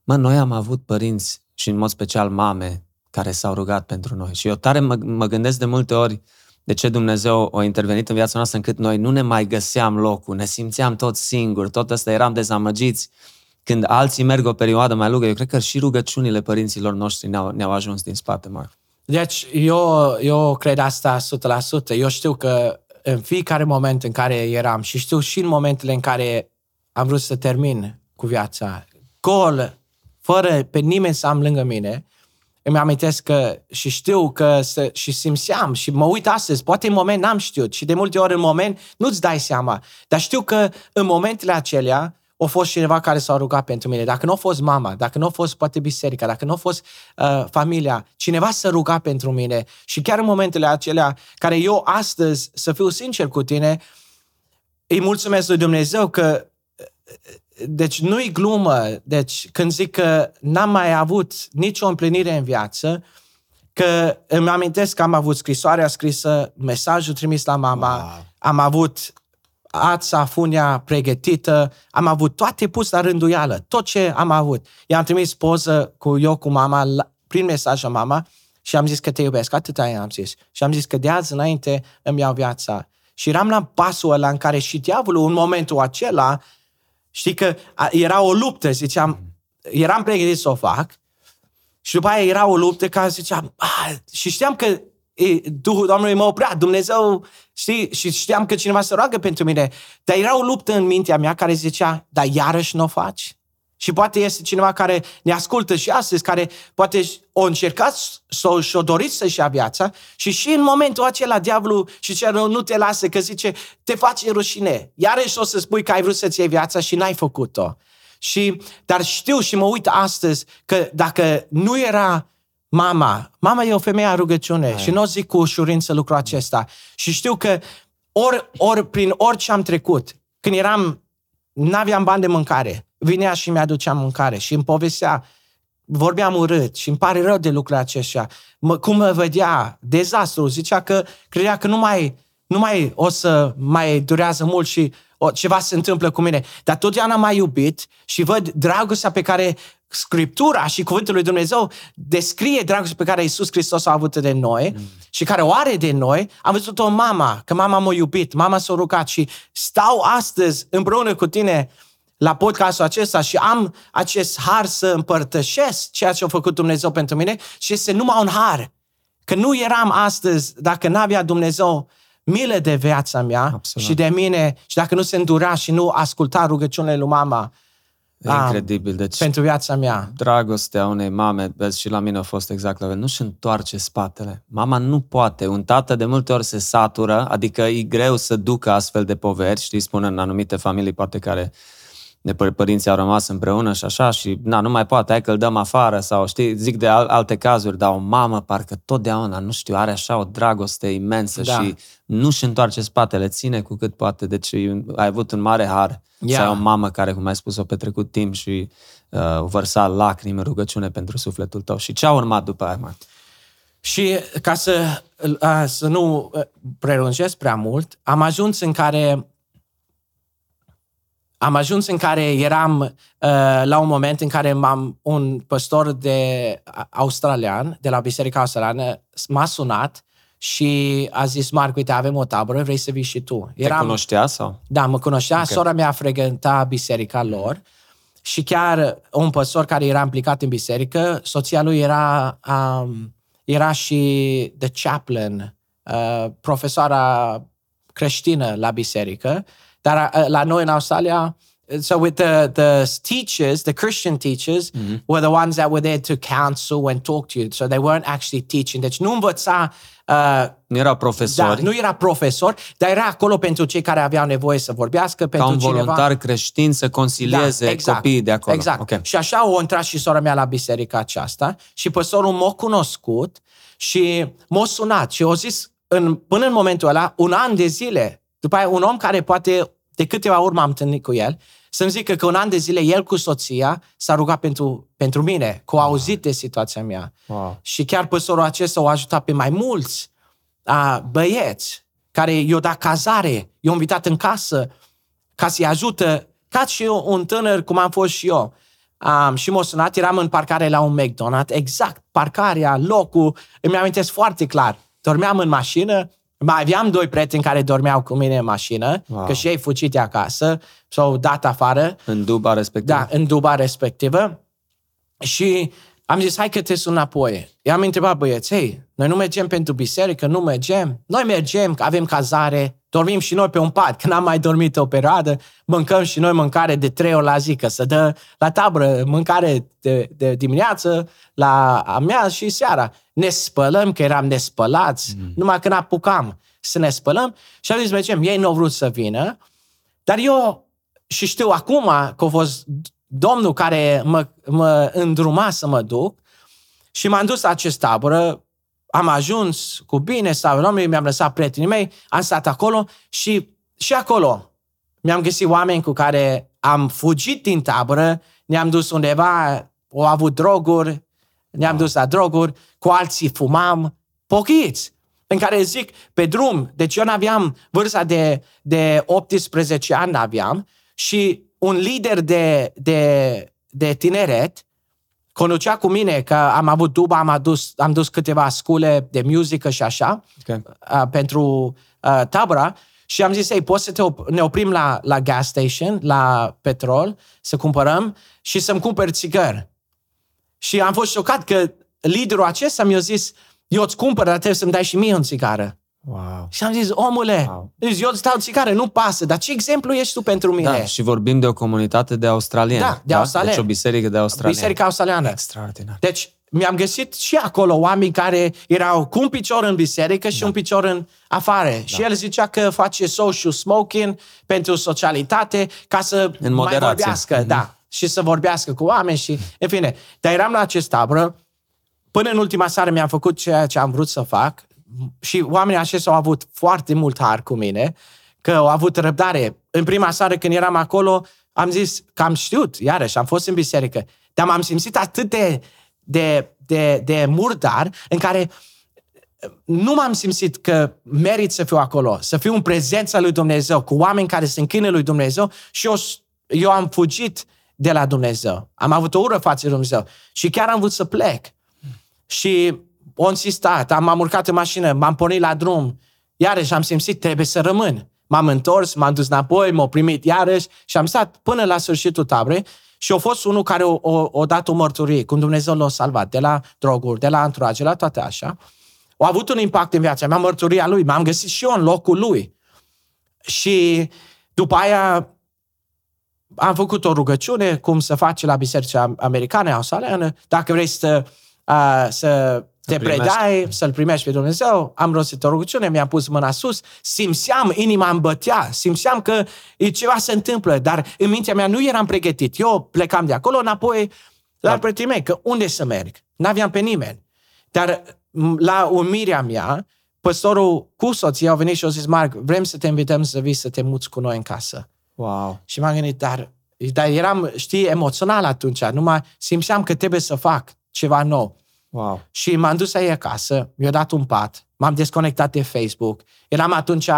mă, noi am avut părinți și în mod special mame care s-au rugat pentru noi. Și eu tare mă, mă gândesc de multe ori de ce Dumnezeu a intervenit în viața noastră încât noi nu ne mai găseam locul, ne simțeam tot singuri, tot ăsta eram dezamăgiți. Când alții merg o perioadă mai lungă, eu cred că și rugăciunile părinților noștri ne-au, ne-au ajuns din spate, Marc. Deci eu, eu cred asta 100%. Eu știu că în fiecare moment în care eram și știu și în momentele în care am vrut să termin cu viața, gol, fără pe nimeni să am lângă mine, îmi amintesc că și știu că să, și simțeam și mă uit astăzi, poate în moment n-am știut și de multe ori în moment nu-ți dai seama, dar știu că în momentele acelea a fost cineva care s-a rugat pentru mine. Dacă nu a fost mama, dacă nu a fost poate biserica, dacă nu a fost uh, familia, cineva să ruga pentru mine și chiar în momentele acelea care eu astăzi, să fiu sincer cu tine, îi mulțumesc lui Dumnezeu că deci nu-i glumă, deci când zic că n-am mai avut nicio împlinire în viață, că îmi amintesc că am avut scrisoarea scrisă, mesajul trimis la mama, wow. am avut ața, funia pregătită, am avut toate pus la rânduială, tot ce am avut. I-am trimis poză cu eu cu mama, la, prin mesaj la mama și am zis că te iubesc, atâta am zis. Și am zis că de azi înainte îmi iau viața. Și eram la pasul ăla în care și diavolul în momentul acela Știi că era o luptă, ziceam, eram pregătit să o fac și după aia era o luptă care ziceam, ah, și știam că e, Duhul Domnului mă oprea, Dumnezeu, știi, și știam că cineva se roagă pentru mine, dar era o luptă în mintea mea care zicea, dar iarăși nu o faci? Și poate este cineva care ne ascultă și astăzi, care poate o încercat sau și-o dorit să-și ia viața și și în momentul acela diavolul și ce nu te lasă, că zice, te face rușine. Iarăși o să spui că ai vrut să-ți iei viața și n-ai făcut-o. Și, dar știu și mă uit astăzi că dacă nu era mama, mama e o femeie a rugăciune Hai. și nu o zic cu ușurință lucrul acesta. Și știu că ori, ori prin orice am trecut, când eram, n-aveam bani de mâncare, vinea și mi-aducea mâncare și îmi povestea, vorbeam urât și îmi pare rău de lucrurile acestea. Mă, cum mă vedea, dezastru, zicea că credea că nu mai, nu mai o să mai durează mult și o, ceva se întâmplă cu mine. Dar totdeauna m-a iubit și văd dragostea pe care Scriptura și Cuvântul lui Dumnezeu descrie dragostea pe care Iisus Hristos a avut de noi mm. și care o are de noi. Am văzut-o mama, că mama m-a iubit, mama s-a rugat și stau astăzi împreună cu tine la podcastul acesta și am acest har să împărtășesc ceea ce a făcut Dumnezeu pentru mine și este numai un har. Că nu eram astăzi dacă n-avea Dumnezeu milă de viața mea Absolut. și de mine și dacă nu se îndura și nu asculta rugăciunile lui mama E am, incredibil. Deci, pentru viața mea. Dragostea unei mame, vezi, și la mine a fost exact la fel, nu-și întoarce spatele. Mama nu poate. Un tată de multe ori se satură, adică e greu să ducă astfel de poveri, știi, spun în anumite familii, poate care de părinții au rămas împreună și așa și na, nu mai poate, hai că îl dăm afară sau știi, zic de al- alte cazuri, dar o mamă parcă totdeauna, nu știu, are așa o dragoste imensă da. și nu-și întoarce spatele, ține cu cât poate, deci ai avut un mare har yeah. să ai o mamă care, cum ai spus, o petrecut timp și uh, vărsa lacrimi în rugăciune pentru sufletul tău. Și ce a urmat după aia, Mark? Și ca să, uh, să nu uh, prelungesc prea mult, am ajuns în care am ajuns în care eram uh, la un moment în care m-am, un păstor de australian, de la Biserica Australiană, m-a sunat și a zis, Marc, uite, avem o tabără, vrei să vii și tu? Eram, Te cunoștea sau? Da, mă cunoștea, okay. sora mea frecventa biserica lor și chiar un păstor care era implicat în biserică, soția lui era, um, era și the chaplain, uh, profesoara creștină la biserică Dar uh, la noi în Australia, so with the the teachers, the Christian teachers, were the ones that were there to counsel and talk to you. So they weren't actually teaching. Deci nu învăța uh, Nu erau da, profesori, nu era profesor, dar era acolo pentru cei care aveau nevoie să vorbească, ca pentru un cineva. voluntar creștin să consilieze copiii de acolo. Exact. Ok. Și așa o intrat și sora mea la biserica aceasta și păstorul m-a cunoscut și m-a sunat și a zis în, până în momentul ăla, un an de zile, după aia un om care poate de câteva ori m-am întâlnit cu el, să-mi zică că un an de zile el cu soția s-a rugat pentru, pentru mine, că au auzit de situația mea. Wow. Și chiar păstorul acesta o ajutat pe mai mulți a, băieți care i-au dat cazare, i-au invitat în casă ca să-i ajută, ca și eu, un tânăr cum am fost și eu. Um, și m-a sunat, eram în parcare la un McDonald's, exact, parcarea, locul, îmi amintesc foarte clar. Dormeam în mașină, mai aveam doi prieteni care dormeau cu mine în mașină, Wow. că și ei fucite acasă, s-au dat afară, În duba respectivă. da, în duba respectivă. Și am zis, hai că te sun înapoi. I-am întrebat băieți, hei, noi nu mergem pentru biserică, nu mergem. Noi mergem, că avem cazare, dormim și noi pe un pat, că n-am mai dormit o perioadă, mâncăm și noi mâncare de trei ori la zi, că să dă la tabră mâncare de, de dimineață, la amiază și seara. Ne spălăm, că eram nespălați, mm. numai când apucam să ne spălăm și am zis, mergem, ei nu au vrut să vină, dar eu și știu acum că a fost Domnul care mă, mă îndruma să mă duc și m-am dus la acest tabără, am ajuns cu bine, sau oamenii, mi-am lăsat prietenii mei, am stat acolo și, și acolo mi-am găsit oameni cu care am fugit din tabără, ne-am dus undeva, au avut droguri, ne-am dus la droguri, cu alții fumam, pochiți, în care zic, pe drum, deci eu n-aveam vârsta de, de 18 ani, n-aveam, și un lider de, de, de tineret conducea cu mine, că am avut duba, am, adus, am dus câteva scule de muzică și așa, Ok. uh, pentru uh, tabăra și am zis, ei, poți să te op- ne oprim la, la gas station, la petrol, să cumpărăm și să-mi cumperi țigări. Și am fost șocat că liderul acesta mi-a zis, eu îți cumpăr, dar trebuie să-mi dai și mie o țigară. Wow. Și am zis, omule, Wow. wow. eu îți dau țigară, nu pasă, dar ce exemplu ești tu pentru mine? Da, și vorbim de o comunitate de australieni. Da, de australieni. Deci o biserică de australieni. Biserica australiană. Extraordinar. Deci mi-am găsit și acolo oameni care erau cu un picior în biserică și da. un picior în afară. Da. Și el zicea că face social smoking pentru socialitate ca să În mai moderație. vorbească. Mhm. Da. Și să vorbească cu oameni și, în fine. Dar eram la acest tabără, până în ultima seară mi-am făcut ceea ce am vrut să fac și oamenii aceștia au avut foarte mult har cu mine, că au avut răbdare. În prima seară când eram acolo, am zis că am știut, iarăși, am fost în biserică, dar m-am simțit atât de, de, de, de murdar, în care nu m-am simțit că merit să fiu acolo, să fiu în prezența lui Dumnezeu, cu oameni care se închină lui Dumnezeu și eu, eu am fugit de la Dumnezeu. Am avut o ură față de Dumnezeu și chiar am vrut să plec. Și o insistat, am, am urcat în mașină, m-am pornit la drum, iarăși am simțit, trebuie să rămân. M-am întors, m-am dus înapoi, m-au primit iarăși și am stat până la sfârșitul tabrei și a fost unul care o, o, o dat o mărturie, cum Dumnezeu l-a salvat de la droguri, de la anturage, la toate așa. A avut un impact în viața mea, mărturia lui, m-am găsit și eu în locul lui. Și după aia am făcut o rugăciune, cum se face la biserica americană, australiană, dacă vrei să, uh, să te primești. predai, să-L primești pe Dumnezeu, am rostit o rugăciune, mi-am pus mâna sus, simțeam, inima îmi bătea, simțeam că e ceva se întâmplă, dar în mintea mea nu eram pregătit. Eu plecam de acolo înapoi la Da. prietenii mei, că unde să merg? N-aveam pe nimeni. Dar m, la umirea mea, păstorul cu soția au venit și au zis, Marc, vrem să te invităm să vii să te muți cu noi în casă. Wow. Și m-am gândit, dar, dar eram, știi, emoțional atunci, numai simțeam că trebuie să fac ceva nou. Wow. Și m-am dus aici acasă, mi-a dat un pat, m-am desconectat de Facebook. Eram atunci,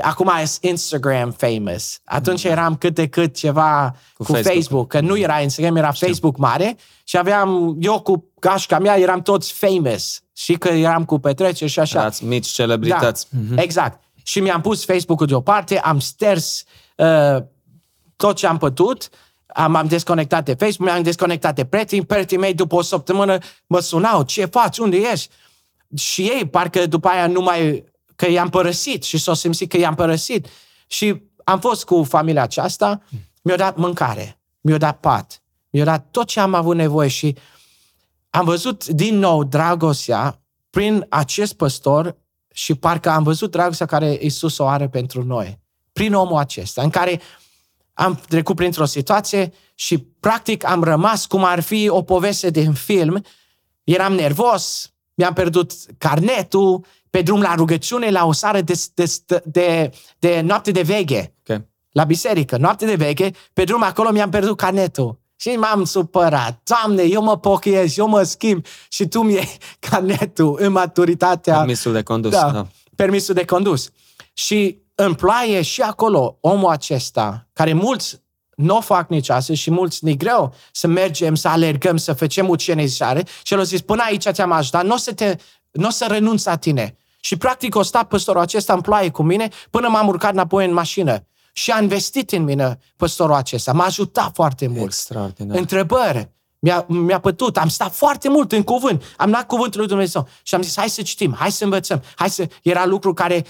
acum e Instagram famous. Atunci eram cât de cât ceva cu, cu Facebook. Facebook. Facebook, că nu era Instagram, era Facebook mare și aveam, eu cu gașca mea eram toți famous. Și că eram cu petreceri și așa. Erați mici celebrități. Da, exact. Și mi-am pus Facebook-ul deoparte, am sters uh, tot ce am putut, am, am desconectat de Facebook, mi-am desconectat de prieteni, prietenii mei după o săptămână mă sunau, ce faci, unde ești? Și ei, parcă după aia nu mai, că i-am părăsit și s-au simțit că i-am părăsit. Și am fost cu familia aceasta, mi-a dat mâncare, mi-a dat pat, mi-a dat tot ce am avut nevoie și am văzut din nou dragostea prin acest păstor și parcă am văzut dragostea care Isus o are pentru noi. Prin omul acesta, în care am trecut printr-o situație și practic am rămas cum ar fi o poveste din film. Eram nervos, mi-am pierdut carnetul, pe drum la rugăciune, la o sară de, de, de, de noapte de veche. Okay. La biserică, noapte de veche, pe drum acolo mi-am pierdut carnetul. Și m-am supărat. Doamne, eu mă pochez, eu mă schimb și tu mi-e carnetul în maturitatea... Permisul de condus. Da, da. permisul de condus. Și îmi plaie și acolo omul acesta, care mulți nu o fac nici astăzi și mulți ne greu să mergem, să alergăm, să facem ucenicare și el a zis, până aici ți-am ajutat, nu o să, te, n-o să renunți la tine. Și practic o stat păstorul acesta în ploaie cu mine până m-am urcat înapoi în mașină. Și a investit în mine păstorul acesta. M-a ajutat foarte mult. Extraordinar. Întrebări. Mi-a, mi-a pătut, am stat foarte mult în cuvânt, am dat cuvântul lui Dumnezeu și am zis, hai să citim, hai să învățăm, hai să... Era lucru care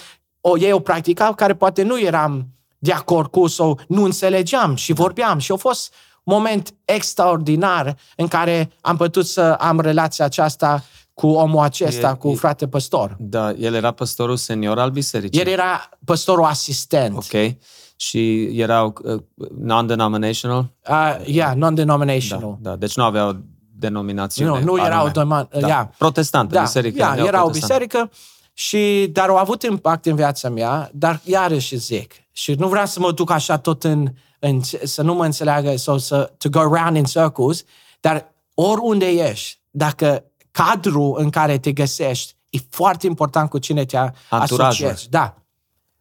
o, ei o practicau, care poate nu eram de acord cu sau nu înțelegeam și vorbeam și a fost moment extraordinar în care am putut să am relația aceasta cu omul acesta, E- cu e- frate păstor. Da, el era păstorul senior al bisericii. El era păstorul asistent. Ok. Și erau uh, non-denominational? Uh, yeah, Da, non-denominational. da. Deci nu aveau denominațiune. Nu, nu era o anume. doma- Da. yeah. Protestantă, Da, biserică. ia, era o protestantă. biserică și, dar au avut impact în viața mea, dar iarăși zic, și nu vreau să mă duc așa tot în, în să nu mă înțeleagă sau să to go around in circles, dar oriunde ești, dacă cadrul în care te găsești e foarte important cu cine te Anturajul. asociezi. Da.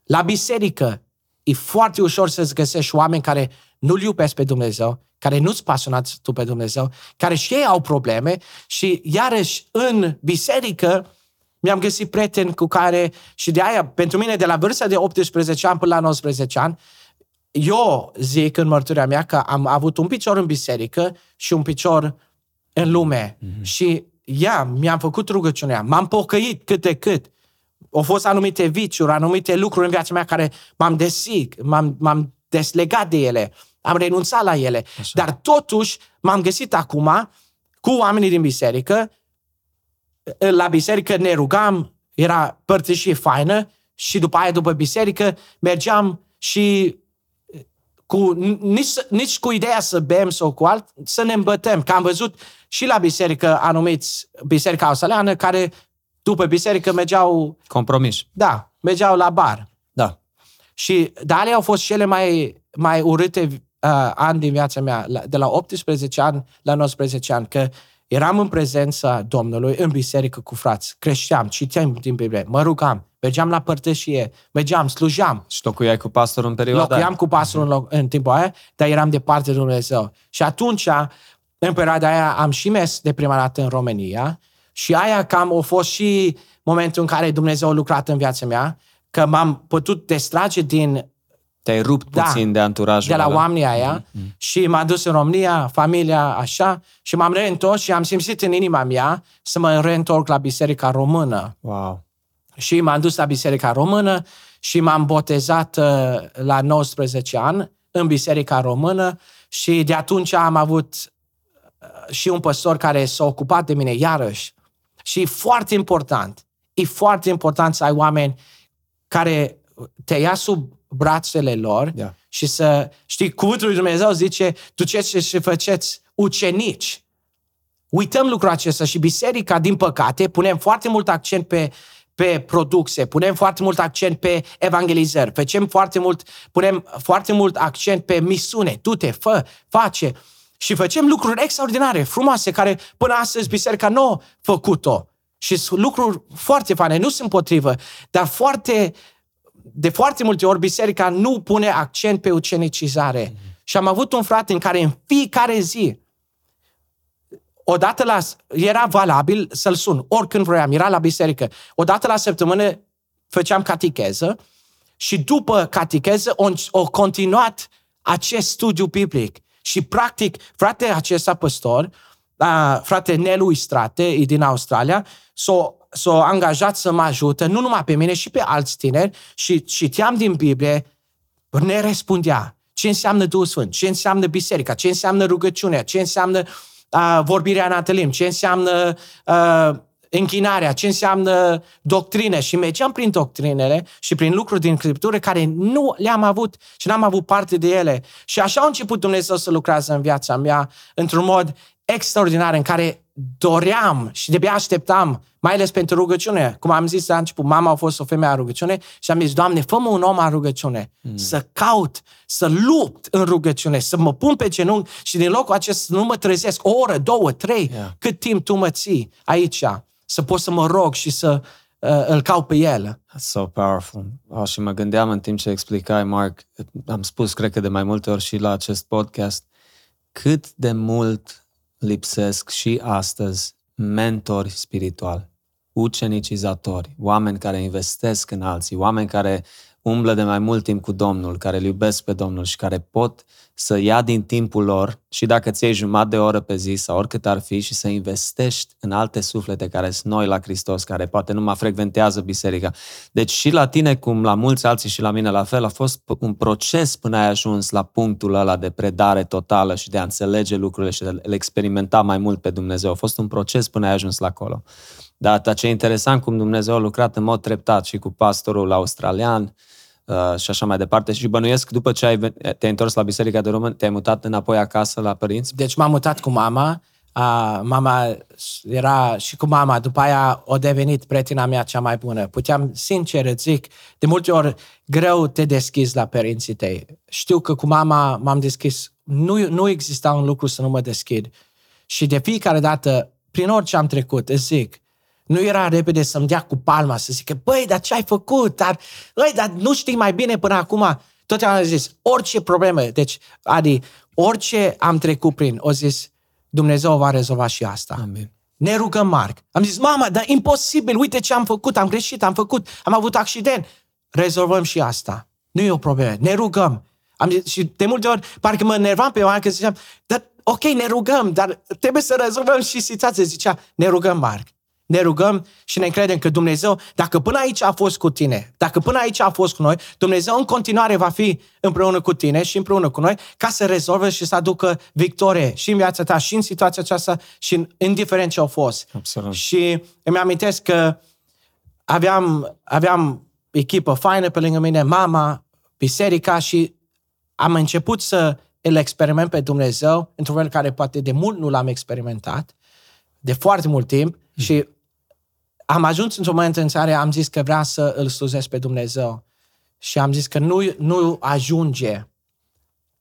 La biserică e foarte ușor să-ți găsești oameni care nu-L iubesc pe Dumnezeu, care nu-ți pasionați tu pe Dumnezeu, care și ei au probleme și iarăși în biserică mi-am găsit prieteni cu care și de aia, pentru mine, de la vârsta de 18 ani până la 19 ani, eu zic în mărturia mea că am avut un picior în biserică și un picior în lume. Mm-hmm. Și ia, mi-am făcut rugăciunea, m-am pocăit cât de cât. Au fost anumite viciuri, anumite lucruri în viața mea care m-am desig, m-am, m-am deslegat de ele, am renunțat la ele. Așa. Dar totuși m-am găsit acum cu oamenii din biserică, la biserică ne rugam, era părtășie faină și după aia, după biserică, mergeam și cu, nici, nici cu ideea să bem sau cu alt, să ne îmbătăm. Că am văzut și la biserică anumiți, biserica ausaleană, care după biserică mergeau, Compromis. da, mergeau la bar. Da. Și dar alea au fost cele mai, mai urâte uh, ani din viața mea, la, de la 18 ani la 19 ani, că eram în prezența Domnului în biserică cu frați, creșteam, citeam din Biblie, mă rugam, mergeam la părtășie, mergeam, slujeam, Și locuiai cu pastorul în perioada locuiam aia? cu pastorul în, loc, în timpul aia, dar eram departe de Dumnezeu. Și atunci, în perioada aia, am și mers de prima dată în România și aia cam a fost și momentul în care Dumnezeu a lucrat în viața mea, că m-am putut distrage din Te-ai rupt Da. puțin de anturajul de la ăla. oamenii aia Mhm. și m-am dus în România, familia, așa, și m-am reîntors și am simțit în inima mea să mă reîntorc la Biserica Română. Wow. Și m-am dus la Biserica Română și m-am botezat uh, la 19 ani în Biserica Română și de atunci am avut uh, și un păstor care s-a ocupat de mine iarăși. Și e foarte important, e foarte important să ai oameni care te ia sub brațele lor Da. și să, știi, cuvântul lui Dumnezeu zice, duceți și faceți ucenici. Uităm lucrul acesta și biserica, din păcate, punem foarte mult accent pe, pe producție, punem foarte mult accent pe evangelizări, facem foarte mult, punem foarte mult accent pe misiune, du-te, fă, face și facem lucruri extraordinare, frumoase, care până astăzi biserica nu a făcut-o. Și sunt lucruri foarte faine, nu sunt împotrivă, dar foarte, de foarte multe ori biserica nu pune accent pe ucenicizare. Și am avut un frate în care în fiecare zi, odată la, era valabil să-l sun, oricând vroiam, era la biserică. Odată la săptămână făceam catecheză și după catecheză o, o continuat acest studiu biblic. Și practic, frate acesta păstor, uh, frate Nelu Istrate, e din Australia, s-a, s-a angajat să mă ajute, nu numai pe mine, și pe alți tineri, și citeam din Biblie ne răspundea. Ce înseamnă Duhul Sfânt, ce înseamnă biserica, ce înseamnă rugăciunea, ce înseamnă uh, vorbirea în atelim, ce înseamnă uh, închinarea, ce înseamnă doctrine și mergeam prin doctrinele și prin lucruri din Scriptură care nu le-am avut și n-am avut parte de ele. Și așa a început Dumnezeu să lucrează în viața mea într-un mod extraordinar în care doream și de așteptam, mai ales pentru rugăciune. Cum am zis la început, mama a fost o femeie a rugăciune și am zis, Doamne, fă un om a rugăciune, mm. să caut, să lupt în rugăciune, să mă pun pe genunchi și din locul acesta să nu mă trezesc o oră, două, trei, yeah. cât timp tu mă ții aici, să pot să mă rog și să uh, îl caut pe el. That's so powerful. Oh, și mă gândeam în timp ce explicai, Mark, am spus, cred că de mai multe ori și la acest podcast, cât de mult lipsesc și astăzi mentori spirituali, ucenicizatori, oameni care investesc în alții, oameni care umblă de mai mult timp cu Domnul, care îl iubesc pe Domnul și care pot să ia din timpul lor și dacă ți iei jumătate de oră pe zi sau oricât ar fi și să investești în alte suflete care sunt noi la Hristos, care poate nu mai frecventează biserica. Deci și la tine, cum la mulți alții și la mine la fel, a fost un proces până ai ajuns la punctul ăla de predare totală și de a înțelege lucrurile și de a le experimenta mai mult pe Dumnezeu. A fost un proces până ai ajuns la acolo. Dar ce e interesant cum Dumnezeu a lucrat în mod treptat și cu pastorul australian, Uh, și așa mai departe. Și bănuiesc, după ce ai, te-ai întors la Biserica de Român, te-ai mutat înapoi acasă la părinți? Deci m-am mutat cu mama. Uh, mama era și cu mama, după aia a devenit prietena mea cea mai bună. Puteam, sincer, zic, de multe ori greu te deschizi la părinții tăi. Știu că cu mama m-am deschis, nu, nu exista un lucru să nu mă deschid. Și de fiecare dată, prin orice am trecut, îți zic, nu era repede să-mi dea cu palma, să zică, băi, dar ce ai făcut? Dar, băi, dar nu știi mai bine până acum? Tot am zis, orice problemă, deci, Adi, orice am trecut prin, o zis, Dumnezeu va rezolva și asta. Amin. Ne rugăm, Marc. Am zis, mama, dar imposibil, uite ce am făcut, am greșit, am făcut, am avut accident. Rezolvăm și asta. Nu e o problemă. Ne rugăm. Am zis, și de multe ori, parcă mă nervam pe oameni că ziceam, dar ok, ne rugăm, dar trebuie să rezolvăm și situația. Zicea, ne rugăm, Marc ne rugăm și ne credem că Dumnezeu, dacă până aici a fost cu tine, dacă până aici a fost cu noi, Dumnezeu în continuare va fi împreună cu tine și împreună cu noi ca să rezolve și să aducă victorie și în viața ta și în situația aceasta și în, indiferent ce au fost. Absolut. Și îmi amintesc că aveam, aveam echipă faină pe lângă mine, mama, biserica și am început să îl experiment pe Dumnezeu într-un fel care poate de mult nu l-am experimentat, de foarte mult timp, mm. și am ajuns într-un moment în care am zis că vreau să îl slujesc pe Dumnezeu. Și am zis că nu, nu ajunge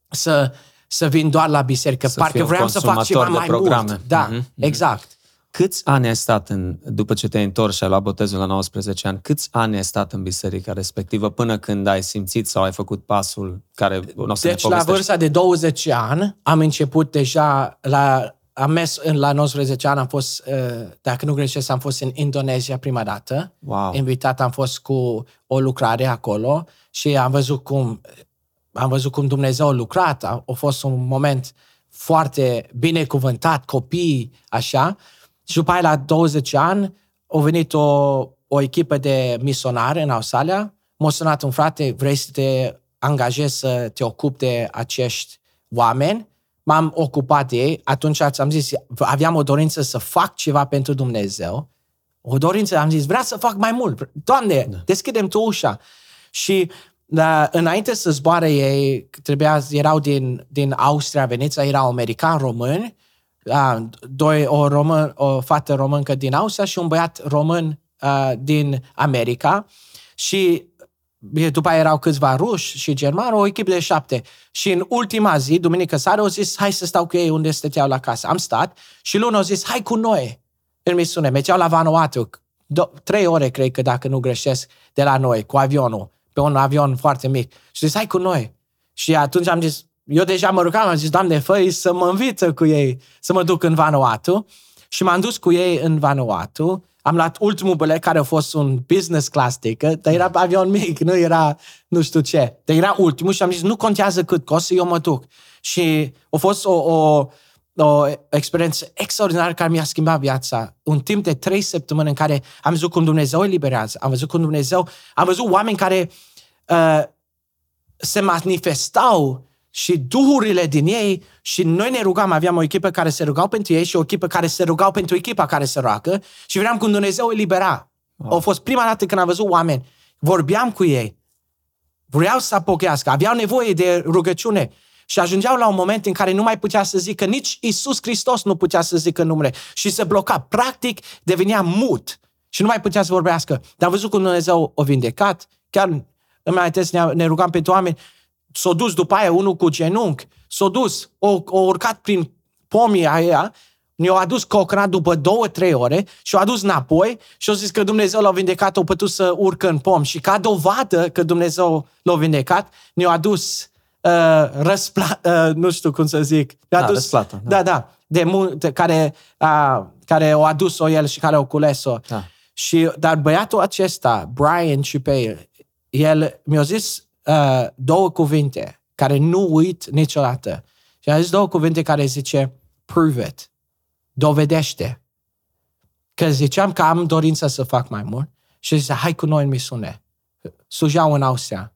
să, să vin doar la biserică. Să Parcă vreau să fac ceva mai programe. mult. Da, mm-hmm. exact. Câți ani ai stat în, după ce te-ai întors și ai luat botezul la 19 ani, câți ani ai stat în biserica respectivă până când ai simțit sau ai făcut pasul care nu o să Deci la vârsta de 20 ani am început deja la am mers în, la 19 ani, am fost, uh, dacă nu greșesc, am fost în Indonezia prima dată. Wow. Invitat am fost cu o lucrare acolo și am văzut cum, am văzut cum Dumnezeu a lucrat. A, a fost un moment foarte binecuvântat, copii, așa. Și după aia, la 20 ani, a venit o, o echipă de misionari în Australia. M-a sunat un frate, vrei să te angajezi să te ocupi de acești oameni? M-am ocupat de ei, atunci am zis, aveam o dorință să fac ceva pentru Dumnezeu, o dorință, am zis, vreau să fac mai mult. Doamne, da. deschidem tu ușa. Și da, înainte să zboare ei, trebuia, erau din, din Austria, Veneția, erau americani, români, da, doi, o, român, o fată româncă din Austria și un băiat român uh, din America. Și după aia erau câțiva ruși și germani, o echipă de șapte. Și în ultima zi, duminică seara, au zis, hai să stau cu ei unde stăteau la casă. Am stat și luna au zis, hai cu noi în misiune. Mergeau la Vanuatu, do- trei ore, cred că, dacă nu greșesc, de la noi, cu avionul, pe un avion foarte mic. Și zis, hai cu noi. Și atunci am zis, eu deja mă rugam, am zis, Doamne, fă să mă invită cu ei, să mă duc în Vanuatu. Și m-am dus cu ei în Vanuatu am luat ultimul bilet care a fost un business class ticket, dar era avion mic, nu era nu știu ce. Dar era ultimul și am zis, nu contează cât costă, eu mă duc. Și a fost o, o, o experiență extraordinară care mi-a schimbat viața. Un timp de trei săptămâni în care am văzut cum Dumnezeu eliberează, am văzut cum Dumnezeu, am văzut oameni care uh, se manifestau și duhurile din ei și noi ne rugam, aveam o echipă care se rugau pentru ei și o echipă care se rugau pentru echipa care se roagă și vedeam cum Dumnezeu îi libera. Wow. A fost prima dată când am văzut oameni. Vorbeam cu ei. Vreau să apochească. Aveau nevoie de rugăciune. Și ajungeau la un moment în care nu mai putea să zică, nici Isus Hristos nu putea să zică numele. Și se bloca. Practic devenea mut. Și nu mai putea să vorbească. Dar am văzut cum Dumnezeu o vindecat. Chiar îmi amintesc, ne rugam pentru oameni. S-a dus după aia unul cu genunchi. S-a dus, o, o urcat prin pomii aia ne-au adus cocra după două, trei ore și au adus înapoi și au zis că Dumnezeu l-a vindecat, au putut să urcă în pom. Și ca dovadă că Dumnezeu l-a vindecat, ne-au adus uh, răspla, uh, nu știu cum să zic. Da, adus, răsplată. Da, da, da de, de, care, uh, care au adus-o el și care au cules-o. Da. Și, dar băiatul acesta, Brian și pe el, el mi-a zis uh, două cuvinte care nu uit niciodată. Și a zis două cuvinte care zice, prove it dovedește. Că ziceam că am dorința să fac mai mult și zicea, hai cu noi în misiune. Sujau în Austria.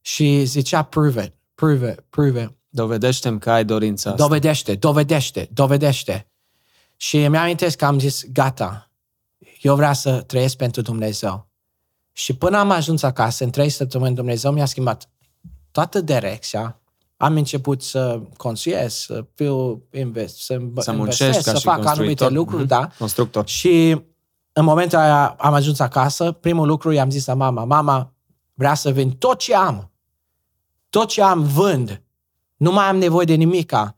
Și zicea, prove it, prove it, prove it. Dovedește-mi că ai dorința asta. Dovedește, dovedește, dovedește. Și îmi amintesc că am zis, gata, eu vreau să trăiesc pentru Dumnezeu. Și până am ajuns acasă, în trei săptămâni, Dumnezeu mi-a schimbat toată direcția, am început să consuiesc, să fiu invest, să, să investesc, să fac anumite lucruri, mm-hmm. da. Constructor. Și în momentul aia am ajuns acasă, primul lucru i-am zis la mama, mama, vrea să vând tot ce am. Tot ce am vând. Nu mai am nevoie de nimica.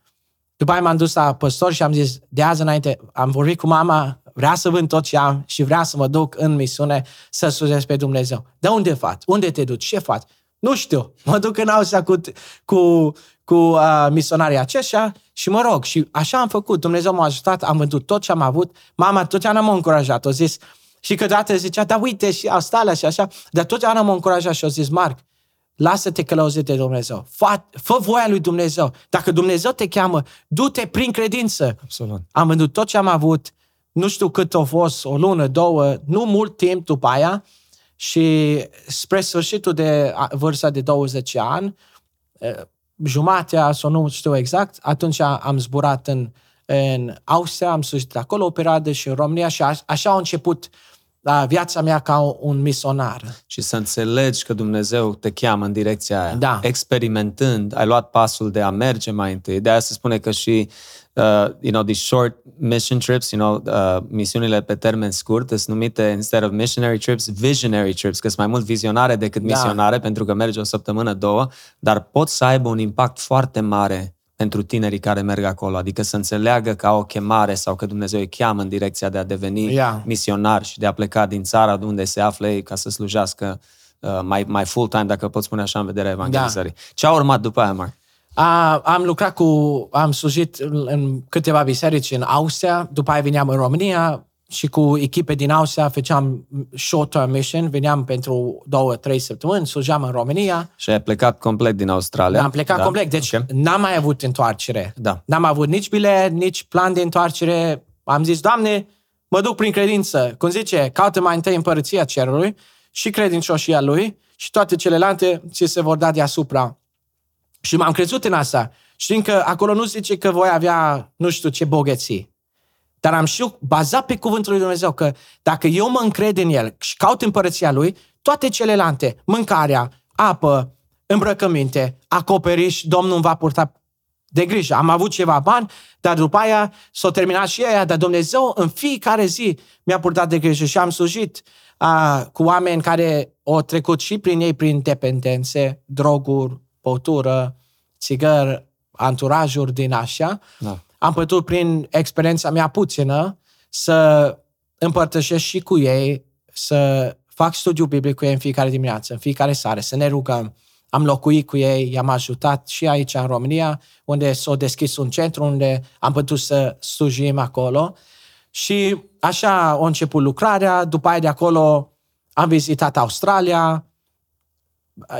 După aia m-am dus la păstor și am zis, de azi înainte, am vorbit cu mama, vrea să vând tot ce am și vrea să mă duc în misiune să slujesc pe Dumnezeu. De unde faci? Unde te duci? Ce faci? Nu știu. Mă duc în Austria cu, cu, cu uh, misionarii aceștia și mă rog. Și așa am făcut. Dumnezeu m-a ajutat, am vândut tot ce am avut. Mama totdeauna m-a încurajat. O zis, și câteodată zicea, da uite și Australia și așa. Dar totdeauna m-a încurajat și o zis, Marc, lasă-te călăuzit de Dumnezeu. Fă, fă voia lui Dumnezeu. Dacă Dumnezeu te cheamă, du-te prin credință. Absolut. Am vândut tot ce am avut. Nu știu cât a fost, o lună, două, nu mult timp după aia. Și spre sfârșitul de vârsta de 20 ani, jumatea, sau nu știu exact, atunci am zburat în, în Austria, am slujit acolo o perioadă și în România și a, așa a început viața mea ca un misionar. Și să înțelegi că Dumnezeu te cheamă în direcția aia. Da. Experimentând, ai luat pasul de a merge mai întâi. De aia se spune că și uh, you know, these short mission trips, you know, uh, misiunile pe termen scurt, sunt numite, instead of missionary trips, visionary trips, că sunt mai mult vizionare decât da. misionare, pentru că merge o săptămână, două, dar pot să aibă un impact foarte mare pentru tinerii care merg acolo, adică să înțeleagă că au o chemare sau că Dumnezeu îi cheamă în direcția de a deveni yeah. misionar și de a pleca din țara unde se află ei ca să slujească uh, mai, mai full-time, dacă pot spune așa, în vederea evangelizării. Da. Ce a urmat după aia, Mark? A, am lucrat cu, am slujit în câteva biserici în Austria, după aia veneam în România și cu echipe din Austria făceam short-term mission, veneam pentru două, trei săptămâni, slujeam în România. Și ai plecat complet din Australia. Am plecat da? complet, deci okay. n-am mai avut întoarcere. Da. N-am avut nici bilet, nici plan de întoarcere. Am zis, Doamne, mă duc prin credință. Cum zice, caută mai întâi împărăția cerului și credincioșia lui și toate celelalte ți se vor da deasupra. Și m-am crezut în asta. Știind că acolo nu zice că voi avea nu știu ce bogății. Dar am și bazat pe cuvântul lui Dumnezeu că dacă eu mă încred în el și caut împărăția lui, toate celelalte, mâncarea, apă, îmbrăcăminte, acoperiș, Domnul îmi va purta de grijă. Am avut ceva bani, dar după aia s-a terminat și aia, dar Dumnezeu în fiecare zi mi-a purtat de grijă și am slujit uh, cu oameni care au trecut și prin ei prin dependențe, droguri, băutură, țigări, anturajuri din așa. Da. Am putut, prin experiența mea puțină, să împărtășesc și cu ei, să fac studiu biblic cu ei în fiecare dimineață, în fiecare seară, să ne rugăm. Am locuit cu ei, i-am ajutat și aici în România, unde s-a deschis un centru unde am putut să slujim acolo. Și așa a început lucrarea, după aia de acolo am vizitat Australia,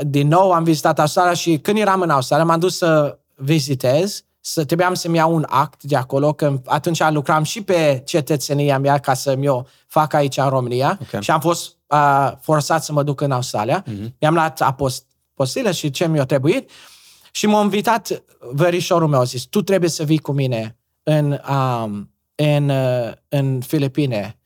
din nou am vizitat Australia și când eram în Australia m-am dus să vizitez, să trebuiam să-mi iau un act de acolo, că atunci lucram și pe cetățenia mea ca să-mi o fac aici în România okay. și am fost uh, forțat să mă duc în Australia. Mm-hmm. Mi-am luat apost, postilă și ce mi-a trebuit. Și m-a invitat verișorul meu, a zis, tu trebuie să vii cu mine în, um, în, uh, în Filipine.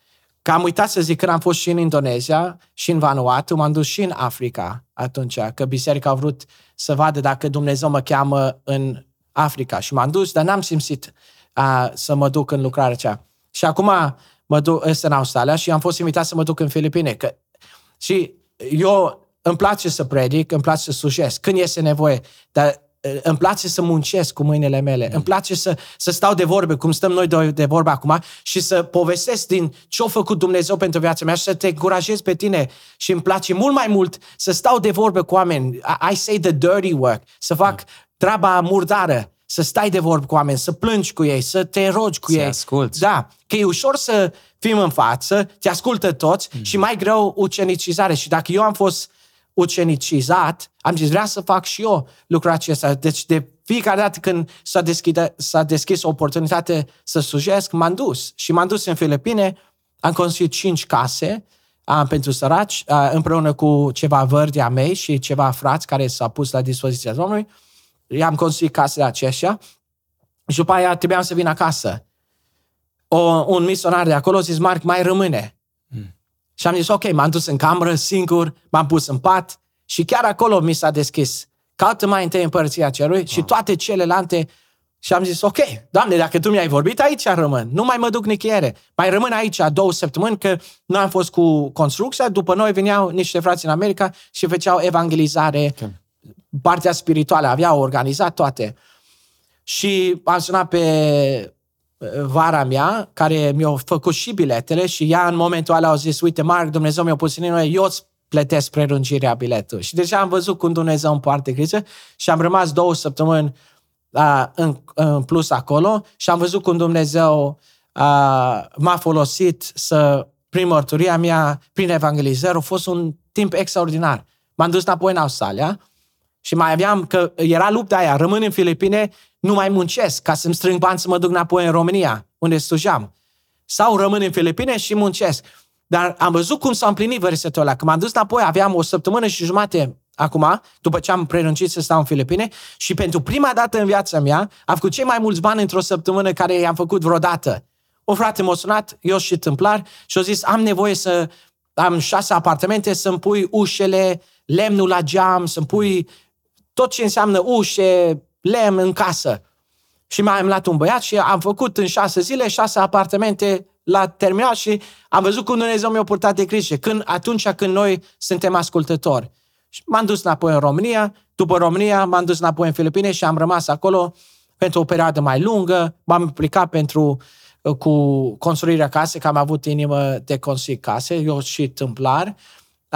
Că am uitat să zic că am fost și în Indonezia și în Vanuatu, m-am dus și în Africa atunci, că biserica a vrut să vadă dacă Dumnezeu mă cheamă în Africa. Și m-am dus, dar n-am simțit uh, să mă duc în lucrarea aceea. Și acum mă duc este în Australia și am fost invitat să mă duc în Filipine. Că, și eu îmi place să predic, îmi place să slujesc când este nevoie, dar îmi place să muncesc cu mâinile mele, mm. îmi place să, să stau de vorbe, cum stăm noi de, de vorbe acum, și să povestesc din ce a făcut Dumnezeu pentru viața mea și să te încurajez pe tine. Și îmi place mult mai mult să stau de vorbe cu oameni. I, I say the dirty work, să fac mm. treaba murdară, să stai de vorbe cu oameni, să plângi cu ei, să te rogi cu să ei. asculți. Da, că e ușor să fim în față, te ascultă toți mm. și mai greu ucenicizare. Și dacă eu am fost ucenicizat, am zis, vreau să fac și eu lucrul acesta. Deci de fiecare dată când s-a, deschide, s-a deschis o oportunitate să slujesc, m-am dus. Și m-am dus în Filipine, am construit cinci case am, pentru săraci, a, împreună cu ceva vărdi a mei și ceva frați care s-au pus la dispoziția Domnului. I-am construit casele aceștia și după aia trebuiam să vin acasă. O, un misionar de acolo a zis, Marc, mai rămâne. Și am zis, ok, m-am dus în cameră singur, m-am pus în pat și chiar acolo mi s-a deschis. Caută mai întâi împărăția cerului wow. și toate celelalte și am zis, ok, Doamne, dacă Tu mi-ai vorbit, aici rămân. Nu mai mă duc nicăieri. Mai rămân aici două săptămâni, că noi am fost cu construcția, după noi veneau niște frați în America și făceau evangelizare, okay. partea spirituală, aveau organizat toate. Și am sunat pe vara mea, care mi-a făcut și biletele și ea în momentul ăla a zis, uite, Marc, Dumnezeu mi-a pus în inimă, eu îți plătesc prelungirea biletului. Și deja am văzut cum Dumnezeu împarte grijă și am rămas două săptămâni uh, în, în plus acolo și am văzut cum Dumnezeu uh, m-a folosit să, prin mărturia mea, prin evangelizare, a fost un timp extraordinar. M-am dus înapoi în Australia și mai aveam, că era lupta aia, rămân în Filipine, nu mai muncesc ca să-mi strâng bani să mă duc înapoi în România, unde slujam. Sau rămân în Filipine și muncesc. Dar am văzut cum s-a împlinit versetul ăla. Când m-am dus înapoi, aveam o săptămână și jumate acum, după ce am prelungit să stau în Filipine și pentru prima dată în viața mea am făcut cei mai mulți bani într-o săptămână care i-am făcut vreodată. O frate m-a sunat, eu și tâmplar, și a zis, am nevoie să am șase apartamente, să-mi pui ușele, lemnul la geam, să-mi pui tot ce înseamnă ușe, lemn în casă. Și mai am luat un băiat și am făcut în șase zile șase apartamente la terminal și am văzut cum Dumnezeu mi-a purtat de grijă. Când, atunci când noi suntem ascultători. Și m-am dus înapoi în România, după România m-am dus înapoi în Filipine și am rămas acolo pentru o perioadă mai lungă. M-am implicat pentru cu construirea casei, că am avut inimă de construi case, eu și tâmplar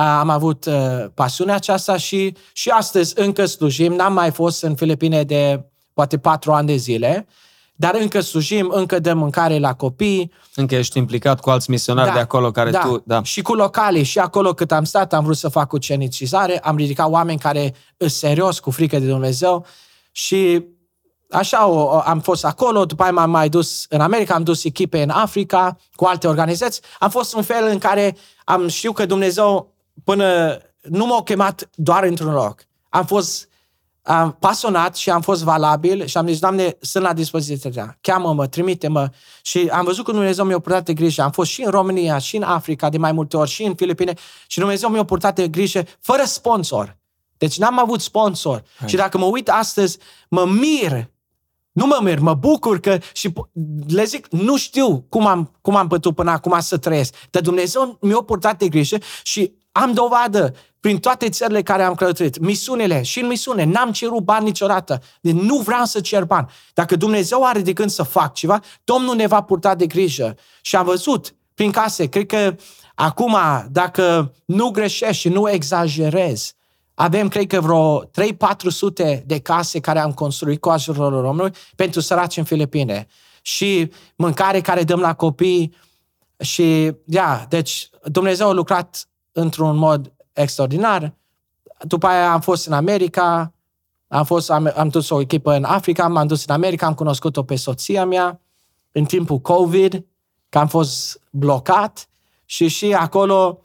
am avut uh, pasiunea aceasta și, și astăzi încă slujim. N-am mai fost în Filipine de poate patru ani de zile, dar încă slujim, încă dăm mâncare la copii. Încă ești implicat cu alți misionari da, de acolo care da. tu... Da. Și cu localii. Și acolo cât am stat, am vrut să fac ucenicizare, am ridicat oameni care sunt serios, cu frică de Dumnezeu și Așa o, o, am fost acolo, după aia m-am mai dus în America, am dus echipe în Africa cu alte organizații. Am fost un fel în care am știu că Dumnezeu până nu m-au chemat doar într-un loc. Am fost am pasionat și am fost valabil și am zis, Doamne, sunt la dispoziția ta. Cheamă-mă, trimite-mă. Și am văzut că Dumnezeu mi-a purtat de grijă. Am fost și în România, și în Africa de mai multe ori, și în Filipine și Dumnezeu mi-a purtat de grijă fără sponsor. Deci n-am avut sponsor. Hai. Și dacă mă uit astăzi, mă mir nu mă mir, mă bucur că și le zic, nu știu cum am, cum am putut până acum să trăiesc, dar Dumnezeu mi-a purtat de grijă și am dovadă prin toate țările care am călătorit, misiunile și în misiune, n-am cerut bani niciodată. Deci nu vreau să cer bani. Dacă Dumnezeu are de gând să fac ceva, Domnul ne va purta de grijă. Și am văzut prin case, cred că acum, dacă nu greșești și nu exagerez, avem, cred că, vreo 3-400 de case care am construit cu ajutorul Românului pentru săraci în Filipine. Și mâncare care dăm la copii. Și, da, deci Dumnezeu a lucrat într-un mod extraordinar. După aia am fost în America, am, fost, am, am dus o echipă în Africa, m-am dus în America, am cunoscut-o pe soția mea în timpul COVID, că am fost blocat și și acolo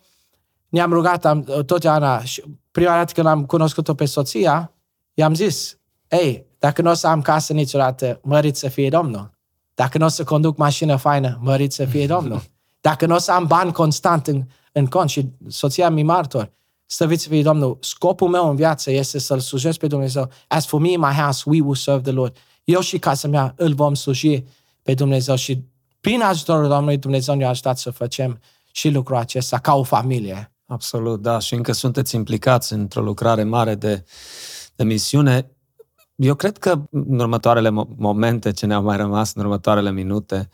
ne-am rugat am, totdeauna, și prima dată când am cunoscut-o pe soția, i-am zis, ei, dacă nu o să am casă niciodată, mărit să fie Domnul. Dacă nu o să conduc mașină faină, mărit să fie Domnul. Dacă nu o să am bani constant în, în cont și soția mi martor, Slăviți fie Domnul, scopul meu în viață este să-L slujesc pe Dumnezeu. As for me my house, we will serve the Lord. Eu și casa mea îl vom sluji pe Dumnezeu și prin ajutorul Domnului Dumnezeu ne-a ajutat să facem și lucrul acesta ca o familie. Absolut, da. Și încă sunteți implicați într-o lucrare mare de, de misiune. Eu cred că în următoarele momente ce ne-au mai rămas, în următoarele minute,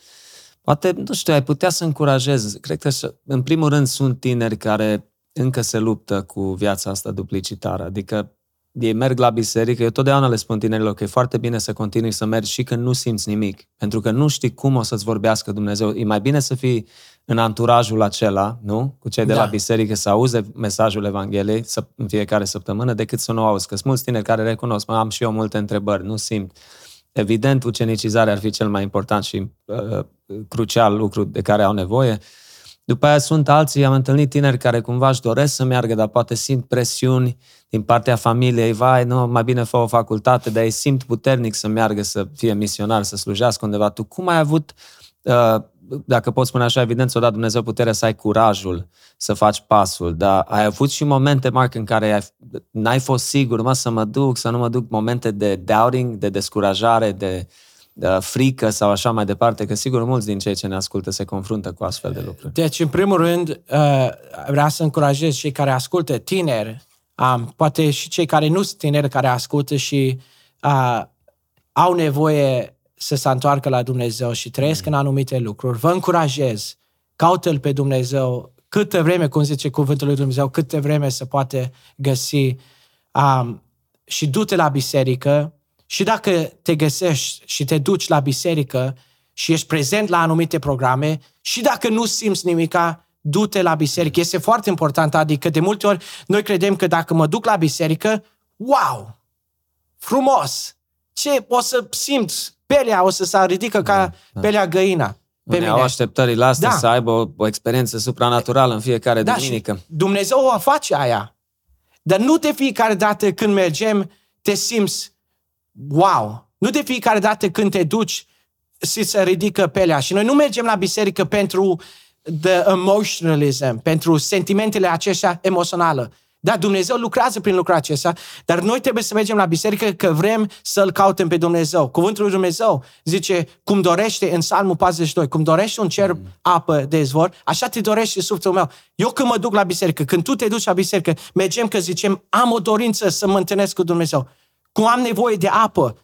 poate, nu știu, ai putea să încurajezi. Cred că, în primul rând, sunt tineri care încă se luptă cu viața asta duplicitară. Adică ei merg la biserică, eu totdeauna le spun tinerilor că e foarte bine să continui să mergi și când nu simți nimic. Pentru că nu știi cum o să-ți vorbească Dumnezeu. E mai bine să fii în anturajul acela, nu? Cu cei de da. la biserică, să auze mesajul Evangheliei în fiecare săptămână, decât să nu auzi. Că sunt mulți tineri care recunosc, mă, am și eu multe întrebări, nu simt. Evident, ucenicizarea ar fi cel mai important și uh, crucial lucru de care au nevoie, după aia sunt alții, am întâlnit tineri care cumva își doresc să meargă, dar poate simt presiuni din partea familiei, vai, nu, mai bine fă o facultate, dar ei simt puternic să meargă să fie misionar, să slujească undeva. Tu cum ai avut, uh, dacă pot spune așa, evident, ți-o dat Dumnezeu puterea să ai curajul să faci pasul, dar ai avut și momente, Marc, în care ai, n-ai fost sigur, mă, să mă duc, să nu mă duc, momente de doubting, de descurajare, de frică sau așa mai departe, că sigur mulți din cei ce ne ascultă se confruntă cu astfel de lucruri. Deci, în primul rând, uh, vreau să încurajez cei care ascultă, tineri, um, poate și cei care nu sunt tineri care ascultă și uh, au nevoie să se întoarcă la Dumnezeu și trăiesc mm. în anumite lucruri. Vă încurajez, caută-L pe Dumnezeu câtă vreme, cum zice cuvântul lui Dumnezeu, câtă vreme se poate găsi um, și du-te la biserică, și dacă te găsești și te duci la biserică și ești prezent la anumite programe și dacă nu simți nimica, du-te la biserică. Este foarte important, adică de multe ori noi credem că dacă mă duc la biserică, wow, frumos, ce o să simt, pelea o să se ridică ca da, da. pelea găina. Pe mine. au așteptările astea da. să aibă o, o experiență supranaturală în fiecare da, duminică. Dumnezeu o face aia. Dar nu de fiecare dată când mergem te simți wow! Nu de fiecare dată când te duci și se ridică pelea. Și noi nu mergem la biserică pentru the emotionalism, pentru sentimentele acestea emoționale. Da, Dumnezeu lucrează prin lucrul acesta, dar noi trebuie să mergem la biserică că vrem să-L cautăm pe Dumnezeu. Cuvântul lui Dumnezeu zice, cum dorește în Psalmul 42, cum dorește un cer mm. apă de izvor, așa te dorește sufletul meu. Eu când mă duc la biserică, când tu te duci la biserică, mergem că zicem, am o dorință să mă întâlnesc cu Dumnezeu cum am nevoie de apă,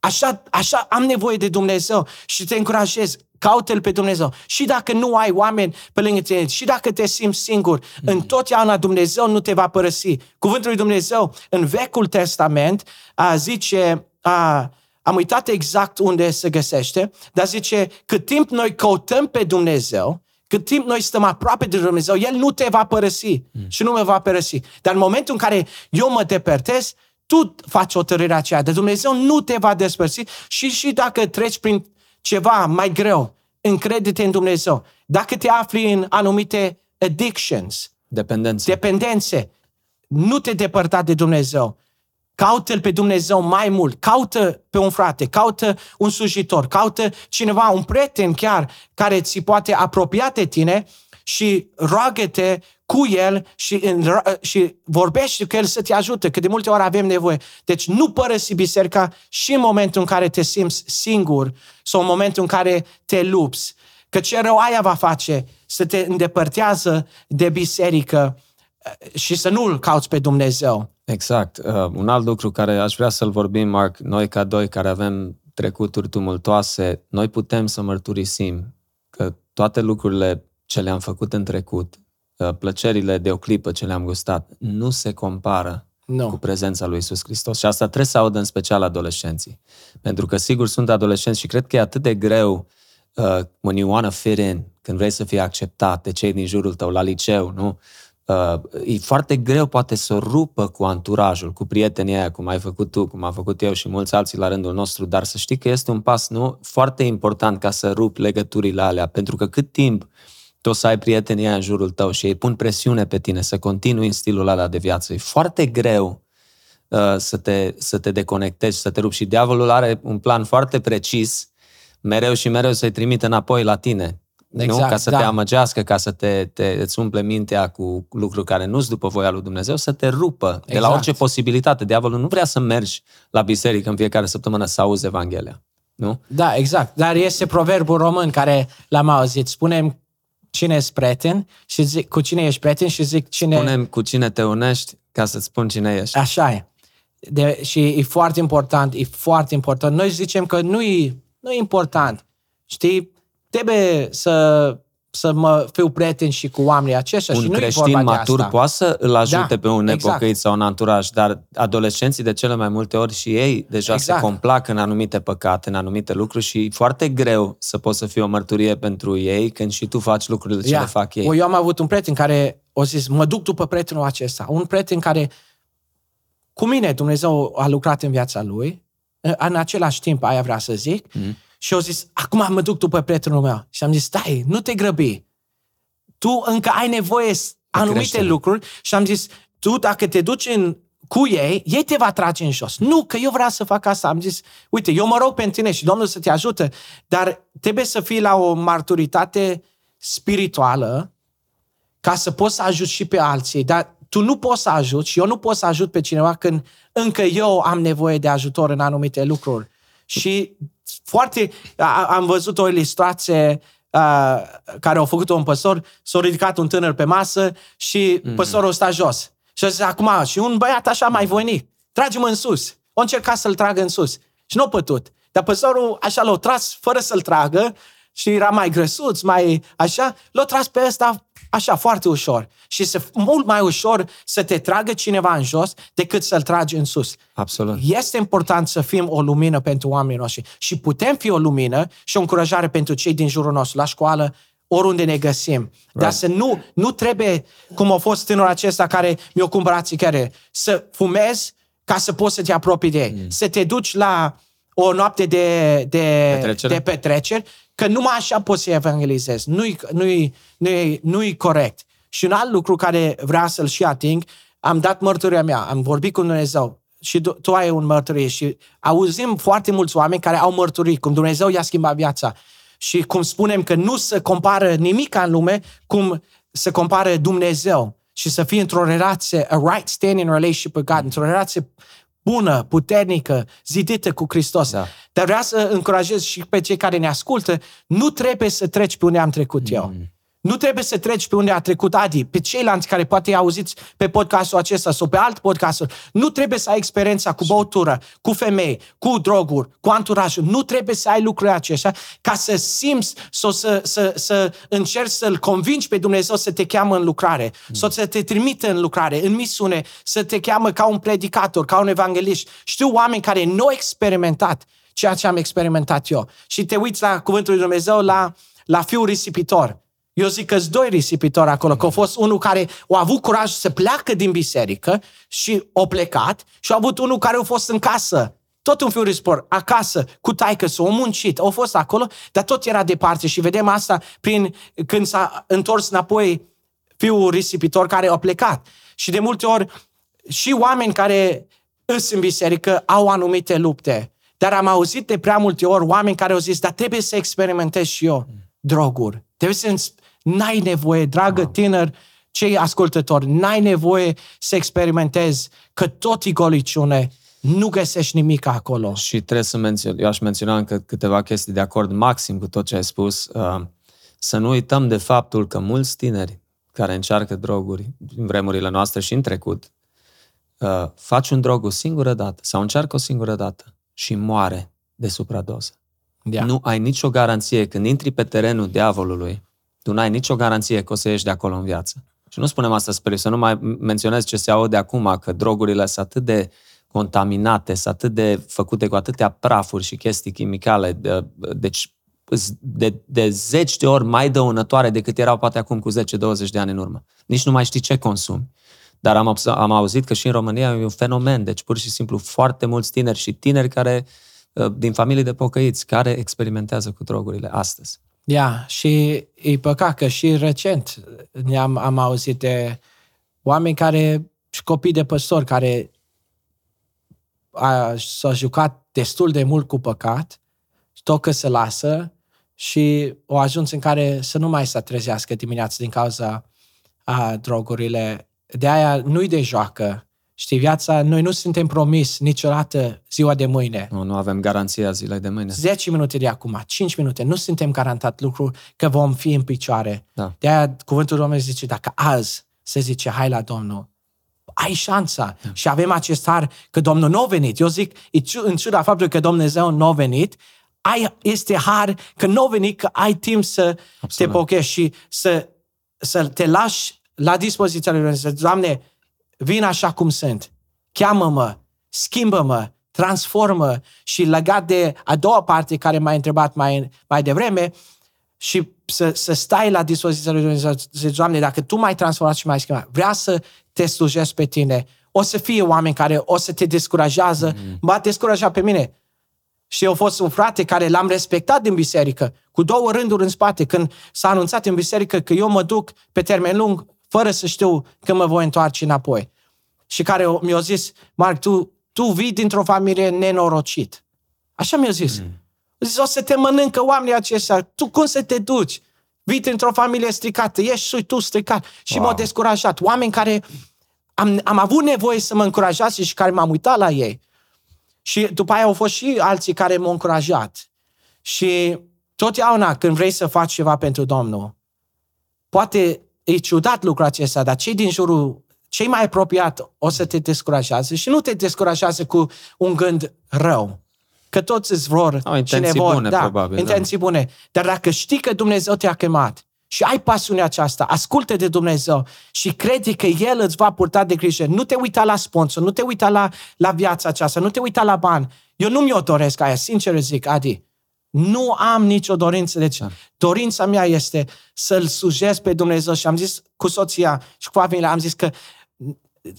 așa, așa am nevoie de Dumnezeu și te încurajez, caută-L pe Dumnezeu. Și dacă nu ai oameni pe lângă tine, și dacă te simți singur, mm. întotdeauna Dumnezeu nu te va părăsi. Cuvântul lui Dumnezeu în Vechiul Testament a, zice, a, am uitat exact unde se găsește, dar zice, cât timp noi căutăm pe Dumnezeu, cât timp noi stăm aproape de Dumnezeu, El nu te va părăsi mm. și nu mă va părăsi. Dar în momentul în care eu mă depărtez, tu faci hotărârea aceea, de Dumnezeu nu te va despărți și și dacă treci prin ceva mai greu, încrede-te în Dumnezeu. Dacă te afli în anumite addictions, dependențe, dependențe nu te depărta de Dumnezeu. Caută-L pe Dumnezeu mai mult, caută pe un frate, caută un slujitor, caută cineva, un prieten chiar, care ți poate apropia de tine și roagă-te cu el și, și vorbește cu el să te ajute, că de multe ori avem nevoie. Deci nu părăsi biserica și în momentul în care te simți singur sau în momentul în care te lupți. Că ce rău aia va face să te îndepărtează de biserică eh, și să nu-L cauți pe Dumnezeu. Exact. Uh, un alt lucru care aș vrea să-l vorbim, Mark, noi ca doi care avem trecuturi tumultoase, noi putem să mărturisim că toate lucrurile ce le-am făcut în trecut, uh, plăcerile de o clipă ce le-am gustat, nu se compară no. cu prezența lui Isus Hristos. Și asta trebuie să audă în special adolescenții. Pentru că sigur sunt adolescenți și cred că e atât de greu uh, when you wanna fit in, când vrei să fii acceptat de cei din jurul tău, la liceu, nu? Uh, e foarte greu poate să rupă cu anturajul, cu prietenii aia, cum ai făcut tu, cum am făcut eu și mulți alții la rândul nostru, dar să știi că este un pas nu foarte important ca să rupi legăturile alea, pentru că cât timp tu o să ai prietenii în jurul tău și ei pun presiune pe tine să continui în stilul ăla de viață. E foarte greu uh, să, te, să te deconectezi, să te rupi și diavolul are un plan foarte precis mereu și mereu să-i trimite înapoi la tine. Exact, nu? Ca să da. te amăgească, ca să te, te îți umple mintea cu lucruri care nu sunt după voia lui Dumnezeu, să te rupă exact. de la exact. orice posibilitate. Diavolul nu vrea să mergi la biserică în fiecare săptămână să auzi Evanghelia. Nu? Da, exact. Dar este proverbul român care l-am auzit. Spunem cine ești prieten și zic cu cine ești prieten și zic cine... Spunem cu cine te unești ca să-ți spun cine ești. Așa e. De, și e foarte important, e foarte important. Noi zicem că nu e, nu e important. Știi, trebuie să să mă fiu prieten și cu oamenii aceștia un și nu creștin matur poate să îl ajute da, pe un nepocăit exact. sau un anturaj, dar adolescenții de cele mai multe ori și ei deja exact. se complac în anumite păcate, în anumite lucruri și e foarte greu să poți să fii o mărturie pentru ei când și tu faci lucrurile ce le fac ei. Eu am avut un prieten care o zis, mă duc după prietenul acesta. Un prieten care cu mine Dumnezeu a lucrat în viața lui, în același timp aia vrea să zic, mm și au zis, acum mă duc după prietenul meu. Și am zis, stai, nu te grăbi. Tu încă ai nevoie anumite creștere. lucruri și am zis, tu dacă te duci în, cu ei, ei te va trage în jos. Nu, că eu vreau să fac asta. Am zis, uite, eu mă rog pentru tine și Domnul să te ajută, dar trebuie să fii la o maturitate spirituală ca să poți să ajuți și pe alții. Dar tu nu poți să ajuți și eu nu pot să ajut pe cineva când încă eu am nevoie de ajutor în anumite lucruri. Și foarte... A, am văzut o ilustrație a, care au făcut un păstor, s-a ridicat un tânăr pe masă și mm-hmm. păstorul sta jos. Și a zis, acum, și un băiat așa mai voinic, trage-mă în sus. O încercat să-l tragă în sus. Și nu a pătut. Dar păstorul așa l-a tras fără să-l tragă și era mai grăsuț, mai așa, l-a tras pe ăsta așa, foarte ușor. Și este mult mai ușor să te tragă cineva în jos decât să-l tragi în sus. Absolut. Este important să fim o lumină pentru oamenii noștri și putem fi o lumină și o încurajare pentru cei din jurul nostru, la școală, oriunde ne găsim. Right. Dar să nu, nu trebuie, cum a fost tânărul acesta care mi-a cumpărat țicare, să fumezi ca să poți să te apropii de ei. Mm. Să te duci la o noapte de, de, petrecere. de petreceri Că numai așa poți să evangelizezi. Nu-i, nu-i, nu-i, nu-i corect. Și un alt lucru care vrea să-l și ating, am dat mărturia mea, am vorbit cu Dumnezeu și tu, tu ai un mărturie și auzim foarte mulți oameni care au mărturii, cum Dumnezeu i-a schimbat viața. Și cum spunem că nu se compară nimic în lume cum se compară Dumnezeu și să fii într-o relație, a right standing relationship with God, într-o relație bună, puternică, zidită cu Hristos. Da. Dar vreau să încurajez și pe cei care ne ascultă, nu trebuie să treci pe unde am trecut mm. eu. Nu trebuie să treci pe unde a trecut Adi, pe ceilalți care poate auziți pe podcastul acesta sau pe alt podcast. Nu trebuie să ai experiența cu băutură, cu femei, cu droguri, cu anturajul. Nu trebuie să ai lucrurile acestea ca să simți sau să, să, să încerci să-L convingi pe Dumnezeu să te cheamă în lucrare, mm. sau să te trimite în lucrare, în misiune, să te cheamă ca un predicator, ca un evanghelist. Știu oameni care nu au experimentat ceea ce am experimentat eu. Și te uiți la Cuvântul lui Dumnezeu, la, la fiul risipitor eu zic că doi risipitori acolo, că a fost unul care a avut curaj să pleacă din biserică și a plecat și a avut unul care a fost în casă tot un fiu risipitor, acasă, cu taică s-a muncit, au fost acolo, dar tot era departe și vedem asta prin când s-a întors înapoi fiul risipitor care a plecat. Și de multe ori și oameni care îs în biserică au anumite lupte. Dar am auzit de prea multe ori oameni care au zis, dar trebuie să experimentez și eu droguri. Trebuie să N-ai nevoie, dragă wow. tânăr, cei ascultători, n-ai nevoie să experimentezi că tot e goliciune, nu găsești nimic acolo. Și trebuie să mențion, eu aș menționa încă câteva chestii de acord maxim cu tot ce ai spus. Uh, să nu uităm de faptul că mulți tineri care încearcă droguri în vremurile noastre și în trecut, uh, faci un drog o singură dată sau încearcă o singură dată și moare de supradoză. Yeah. Nu ai nicio garanție când intri pe terenul diavolului tu n-ai nicio garanție că o să ieși de acolo în viață. Și nu spunem asta spre să nu mai menționez ce se aude acum, că drogurile sunt atât de contaminate, sunt atât de făcute cu atâtea prafuri și chestii chimicale, de, deci de, de zeci de ori mai dăunătoare decât erau poate acum cu 10-20 de ani în urmă. Nici nu mai știi ce consumi. Dar am, am auzit că și în România e un fenomen, deci pur și simplu foarte mulți tineri și tineri care din familii de pocăiți care experimentează cu drogurile astăzi. Ia, și e păcat că și recent ne-am am auzit de oameni care, și copii de păstori care a, s-au jucat destul de mult cu păcat, tot că se lasă și au ajuns în care să nu mai să trezească dimineața din cauza a drogurile. De aia nu-i de joacă. Știi, viața, noi nu suntem promis niciodată ziua de mâine. Nu, nu avem garanția zilei de mâine. 10 minute de acum, 5 minute, nu suntem garantat lucru că vom fi în picioare. Da. De aia cuvântul Domnului zice, dacă azi se zice, hai la Domnul, ai șansa. Da. Și avem acest har că Domnul nu a venit. Eu zic, în ciuda faptului că Dumnezeu nu a venit, ai, este har că nu a venit, că ai timp să Absolut. te pochești și să, să te lași la dispoziția lui Dumnezeu. Doamne, vin așa cum sunt. Cheamă-mă, schimbă-mă, transformă și legat de a doua parte care m-ai întrebat mai, mai devreme și să, să stai la dispoziția lui Dumnezeu. Zice, Doamne, dacă Tu m-ai transformat și m-ai schimbat, vrea să te slujesc pe Tine. O să fie oameni care o să te descurajează. Mm-hmm. M-a descurajat pe mine. Și eu fost un frate care l-am respectat din biserică, cu două rânduri în spate, când s-a anunțat în biserică că eu mă duc pe termen lung, fără să știu că mă voi întoarce înapoi. Și care mi-a zis, Marc, tu, tu vii dintr-o familie nenorocit. Așa mi-a zis. Mm. Zis, o să te mănâncă oamenii aceștia. Tu cum să te duci? Vii dintr-o familie stricată, ești și tu stricat. Și wow. m-au descurajat. Oameni care am, am avut nevoie să mă încurajați și care m-am uitat la ei. Și după aia au fost și alții care m-au încurajat. Și totdeauna când vrei să faci ceva pentru Domnul, poate e ciudat lucrul acesta, dar cei din jurul, cei mai apropiat o să te descurajează și nu te descurajează cu un gând rău. Că toți îți vor Au intenții vor, bune, da, probabil. Intenții da. bune. Dar dacă știi că Dumnezeu te-a chemat și ai pasiunea aceasta, ascultă de Dumnezeu și crede că El îți va purta de grijă. Nu te uita la sponsor, nu te uita la, la viața aceasta, nu te uita la bani. Eu nu mi-o doresc aia, sincer zic, Adi. Nu am nicio dorință. Deci da. dorința mea este să-L slujesc pe Dumnezeu și am zis cu soția și cu familia, am zis că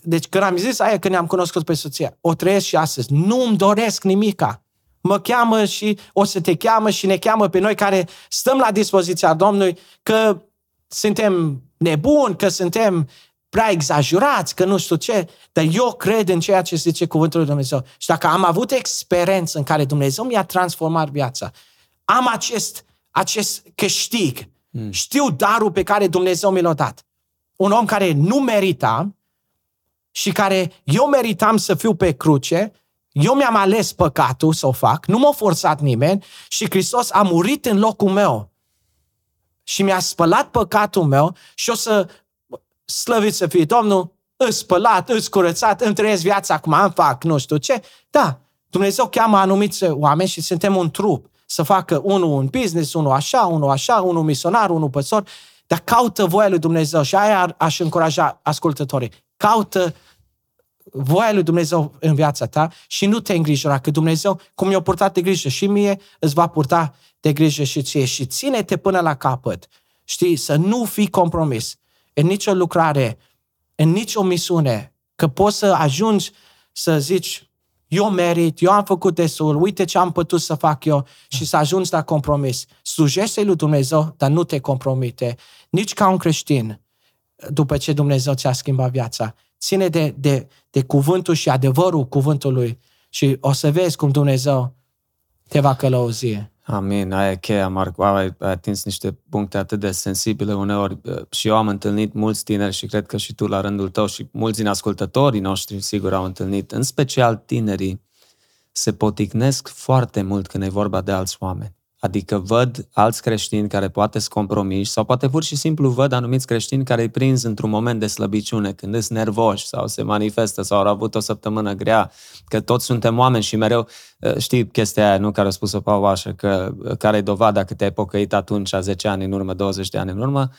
deci când am zis aia când ne-am cunoscut pe soția, o trăiesc și astăzi. Nu îmi doresc nimica mă cheamă și o să te cheamă și ne cheamă pe noi care stăm la dispoziția Domnului că suntem nebuni, că suntem prea exagerați, că nu știu ce, dar eu cred în ceea ce zice Cuvântul lui Dumnezeu. Și dacă am avut experiență în care Dumnezeu mi-a transformat viața, am acest, acest câștig, mm. știu darul pe care Dumnezeu mi l-a dat. Un om care nu merita și care eu meritam să fiu pe cruce, eu mi-am ales păcatul să o fac, nu m-a forțat nimeni și Hristos a murit în locul meu. Și mi-a spălat păcatul meu și o să slăvit să fie Domnul, îți spălat, îți curățat, îmi trăiesc viața acum, îmi fac nu știu ce. Da, Dumnezeu cheamă anumiți oameni și suntem un trup să facă unul un business, unul așa, unul așa, unul misionar, unul păstor, dar caută voia lui Dumnezeu și aia aș încuraja ascultătorii. Caută voia lui Dumnezeu în viața ta și nu te îngrijora, că Dumnezeu, cum mi-a purtat de grijă și mie, îți va purta de grijă și ție. Și ține-te până la capăt. Știi, să nu fii compromis în nicio lucrare, în nicio misiune, că poți să ajungi să zici, eu merit, eu am făcut destul, uite ce am putut să fac eu și să ajungi la compromis. Slujește lui Dumnezeu, dar nu te compromite. Nici ca un creștin, după ce Dumnezeu ți-a schimbat viața ține de, de, de cuvântul și adevărul cuvântului și o să vezi cum Dumnezeu te va călăuzi. Amin, aia e cheia, Marco. Ai, ai atins niște puncte atât de sensibile uneori. Și eu am întâlnit mulți tineri și cred că și tu la rândul tău și mulți din ascultătorii noștri sigur au întâlnit. În special tinerii se poticnesc foarte mult când e vorba de alți oameni. Adică văd alți creștini care poate sunt compromiși sau poate pur și simplu văd anumiți creștini care îi prins într-un moment de slăbiciune, când sunt nervoși sau se manifestă sau au avut o săptămână grea, că toți suntem oameni și mereu ă, știi chestia aia, nu, care a spus-o Paul așa, că care e dovada că te-ai pocăit atunci, a 10 ani în urmă, 20 de ani în urmă,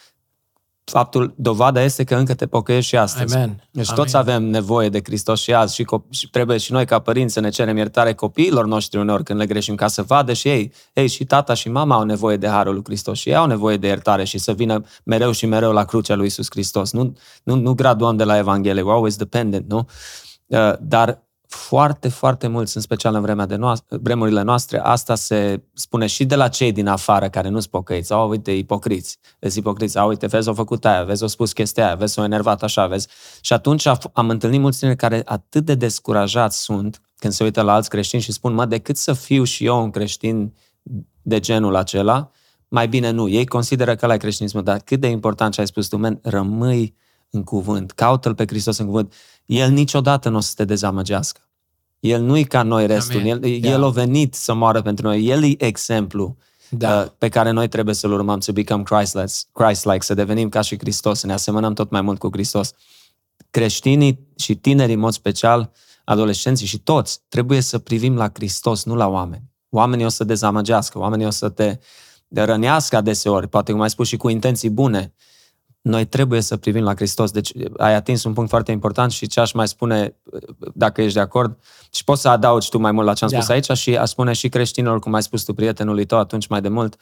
faptul, dovada este că încă te pocăiești și astăzi. Amen. Deci Amen. toți avem nevoie de Hristos și azi și, co- și trebuie și noi ca părinți să ne cerem iertare copiilor noștri uneori când le greșim, ca să vadă și ei. Ei, și tata și mama au nevoie de Harul lui Hristos și ei au nevoie de iertare și să vină mereu și mereu la crucea lui Isus Hristos. Nu, nu, nu graduăm de la Evanghelie, we're always dependent, nu? Uh, dar foarte, foarte mulți, în special în vremea de noastră, vremurile noastre, asta se spune și de la cei din afară care nu-s pocăiți. Sau, uite, ipocriți, vezi ipocriți, au, uite, vezi, o făcut aia, vezi, o spus chestia aia, vezi, o enervat așa, vezi. Și atunci am întâlnit mulți tineri care atât de descurajați sunt când se uită la alți creștini și spun, mă, decât să fiu și eu un creștin de genul acela, mai bine nu. Ei consideră că la creștinismul, dar cât de important ce ai spus tu, men, rămâi în cuvânt, caută-L pe Hristos în cuvânt. El niciodată nu o să te dezamăgească. El nu e ca noi restul, Amen. el, yeah. el a venit să moară pentru noi, el e exemplu da. uh, pe care noi trebuie să-l urmăm, să become Christ-like, Christ-like, să devenim ca și Hristos, să ne asemănăm tot mai mult cu Hristos. Creștinii și tinerii, în mod special, adolescenții și toți, trebuie să privim la Hristos, nu la oameni. Oamenii o să dezamăgească, oamenii o să te rănească adeseori, poate cum ai spus și cu intenții bune, noi trebuie să privim la Hristos. Deci ai atins un punct foarte important și ce aș mai spune, dacă ești de acord, și poți să adaugi tu mai mult la ce am da. spus aici și aș spune și creștinilor, cum ai spus tu prietenului tău atunci mai de mult,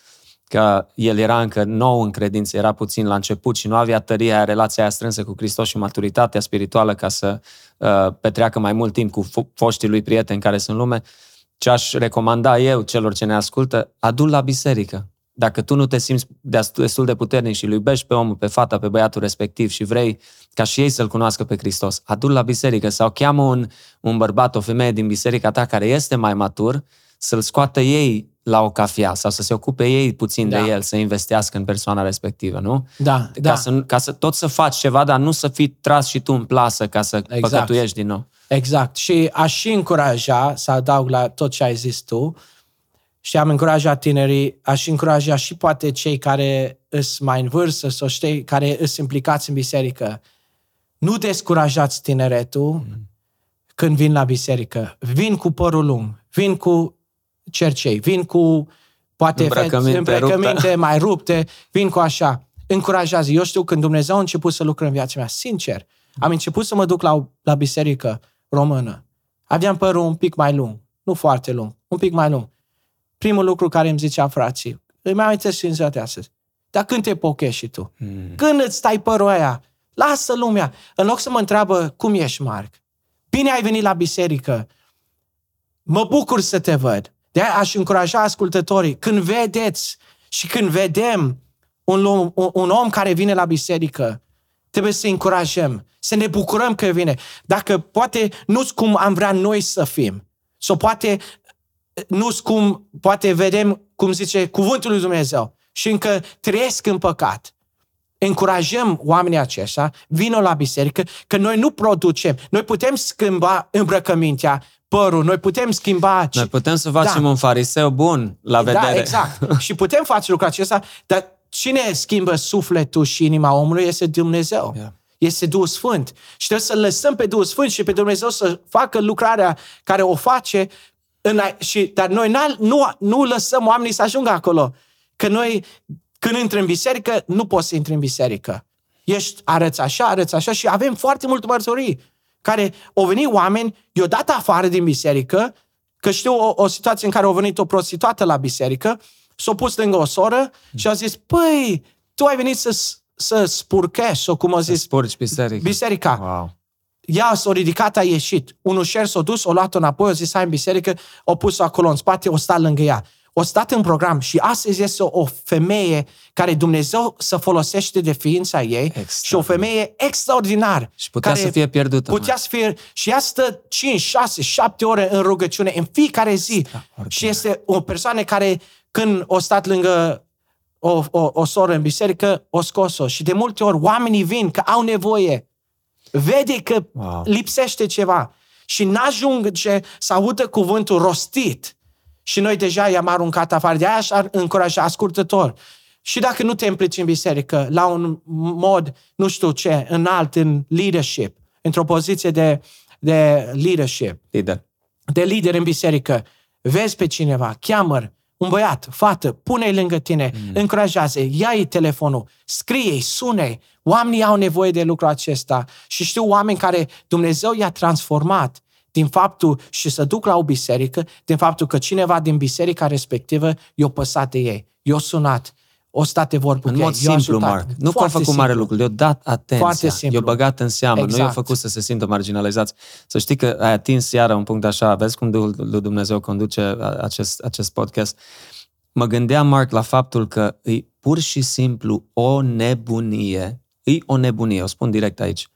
că el era încă nou în credință, era puțin la început și nu avea tăria, relația aia strânsă cu Hristos și maturitatea spirituală ca să uh, petreacă mai mult timp cu foștii lui prieteni care sunt în lume. Ce aș recomanda eu celor ce ne ascultă, adu la biserică dacă tu nu te simți destul de puternic și îl iubești pe omul, pe fata, pe băiatul respectiv și vrei ca și ei să-L cunoască pe Hristos, adu-l la biserică sau cheamă un, un bărbat, o femeie din biserica ta care este mai matur, să-l scoată ei la o cafea sau să se ocupe ei puțin da. de el, să investească în persoana respectivă, nu? Da, ca da. Să, ca să tot să faci ceva, dar nu să fii tras și tu în plasă ca să exact. păcătuiești din nou. Exact. Și aș și încuraja, să adaug la tot ce ai zis tu, și am încurajat tinerii, aș încuraja și poate cei care sunt mai în vârstă sau știi, care sunt implicați în biserică. Nu descurajați tineretul mm. când vin la biserică. Vin cu părul lung, vin cu cercei, vin cu poate îmbrăcăminte, îmbrăcăminte mai rupte, vin cu așa. Încurajează. Eu știu când Dumnezeu a început să lucre în viața mea, sincer, am început să mă duc la, la biserică română. Aveam părul un pic mai lung, nu foarte lung, un pic mai lung primul lucru care îmi zicea frații, îi mai amintesc și în de astăzi. Dar când te pochești și tu? Mm. Când îți stai părul aia? Lasă lumea. În loc să mă întreabă, cum ești, Marc? Bine ai venit la biserică. Mă bucur să te văd. de aș încuraja ascultătorii, când vedeți și când vedem un, un, un om care vine la biserică, trebuie să încurajăm, să ne bucurăm că vine. Dacă poate nu cum am vrea noi să fim, sau poate nu cum poate vedem, cum zice, cuvântul lui Dumnezeu și încă trăiesc în păcat. Încurajăm oamenii aceștia, vină la biserică, că noi nu producem. Noi putem schimba îmbrăcămintea, părul, noi putem schimba... Noi putem să facem da. un fariseu bun la da, vedere. Da, exact. și putem face lucrul acesta, dar cine schimbă sufletul și inima omului este Dumnezeu. Yeah. Este Duhul Sfânt. Și trebuie să lăsăm pe Duhul Sfânt și pe Dumnezeu să facă lucrarea care o face în, și, dar noi nu, nu lăsăm oamenii să ajungă acolo. Că noi, când intrăm în biserică, nu poți să intri în biserică. Ești, arăți așa, arăți așa și avem foarte multe mărturii care au venit oameni, i-au dat afară din biserică, că știu o, o situație în care au venit o prostituată la biserică, s-a pus lângă o soră și a zis, păi, tu ai venit să, să spurchești, sau cum a zis... Să spurci biserica. Biserica. Wow ea s-a ridicat, a ieșit. Unul șer s-a dus, o luat înapoi, a zis, hai în biserică, o pus-o acolo în spate, o stat lângă ea. O stat în program și astăzi este o, o femeie care Dumnezeu să folosește de ființa ei și o femeie extraordinar. Și putea care să fie pierdută. Putea să fie, și ea stă 5, 6, 7 ore în rugăciune în fiecare zi. Și este o persoană care când o stat lângă o, o, o soră în biserică, o scos-o. Și de multe ori oamenii vin că au nevoie vede că wow. lipsește ceva și n-ajunge să audă cuvântul rostit și noi deja i-am aruncat afară. De aia aș încuraja ascultător. Și dacă nu te implici în biserică la un mod, nu știu ce, înalt, în leadership, într-o poziție de, de leadership, lider. de lider în biserică, vezi pe cineva, cheamă un băiat, fată, pune-i lângă tine, mm. încurajează ia-i telefonul, scrie-i, sune Oamenii au nevoie de lucrul acesta și știu oameni care Dumnezeu i-a transformat din faptul și să duc la o biserică, din faptul că cineva din biserica respectivă i-a păsat de ei, i-a sunat, o state vorba În cu mod ei. I-a simplu, ajutat. Marc. Nu că a Foarte făcut simplu. mare lucru, le-a dat atenția. Foarte simplu. I-a băgat în seamă, nu i-a Exact. făcut să se simtă marginalizați. Să știi că ai atins iară un punct așa, vezi cum Duhul lui Dumnezeu conduce a- acest, acest podcast. Mă gândeam, Marc, la faptul că e pur și simplu o nebunie, e o nebunie, o spun direct aici,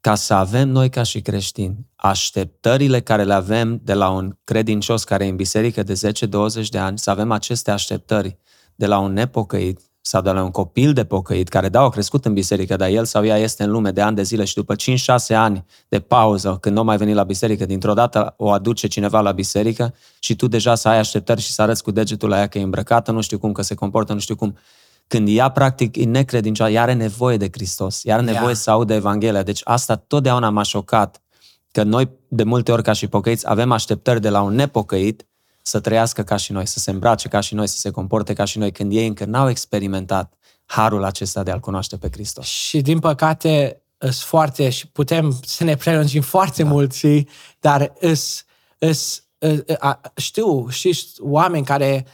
ca să avem noi ca și creștini așteptările care le avem de la un credincios care e în biserică de 10-20 de ani, să avem aceste așteptări de la un nepocăit sau de la un copil de pocăit care, da, a crescut în biserică, dar el sau ea este în lume de ani de zile și după 5-6 ani de pauză, când nu mai veni la biserică, dintr-o dată o aduce cineva la biserică și tu deja să ai așteptări și să arăți cu degetul la ea că e îmbrăcată, nu știu cum, că se comportă, nu știu cum. Când ea, practic, e necredincioasă, ea are nevoie de Hristos, ea are Ia. nevoie să audă Evanghelia. Deci asta totdeauna m-a șocat că noi, de multe ori, ca și pocăiți, avem așteptări de la un nepocăit să trăiască ca și noi, să se îmbrace ca și noi, să se comporte ca și noi, când ei încă n-au experimentat harul acesta de a-L cunoaște pe Hristos. Și din păcate sunt foarte, și putem să ne prelungim foarte da. mult, și, dar îs, îs, îs, a, știu, și oameni care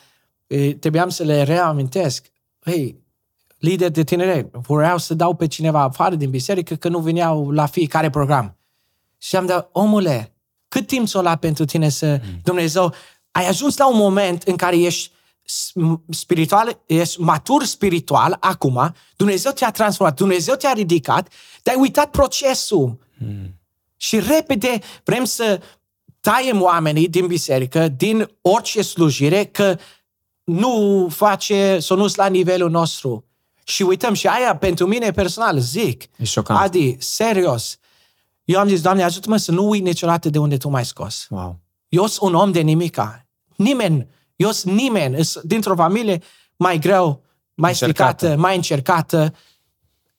e, trebuiam să le reamintesc, hei, lideri de tineret, vreau să dau pe cineva afară din biserică că nu veneau la fiecare program. Și am dat, omule, cât timp s-o la pentru tine să, mm. Dumnezeu, ai ajuns la un moment în care ești spiritual, ești matur spiritual acum, Dumnezeu te-a transformat, Dumnezeu te-a ridicat, dar ai uitat procesul. Mm. Și repede vrem să taiem oamenii din biserică, din orice slujire, că nu face, să nu la nivelul nostru. Și uităm, și aia pentru mine personal, zic, E șocant. Adi, serios, eu am zis, Doamne, ajută-mă să nu uit niciodată de unde Tu m-ai scos. Wow. Eu sunt un om de nimica. Nimeni, eu sunt nimeni, îs dintr-o familie mai greu, mai Încercată. stricată, mai încercată,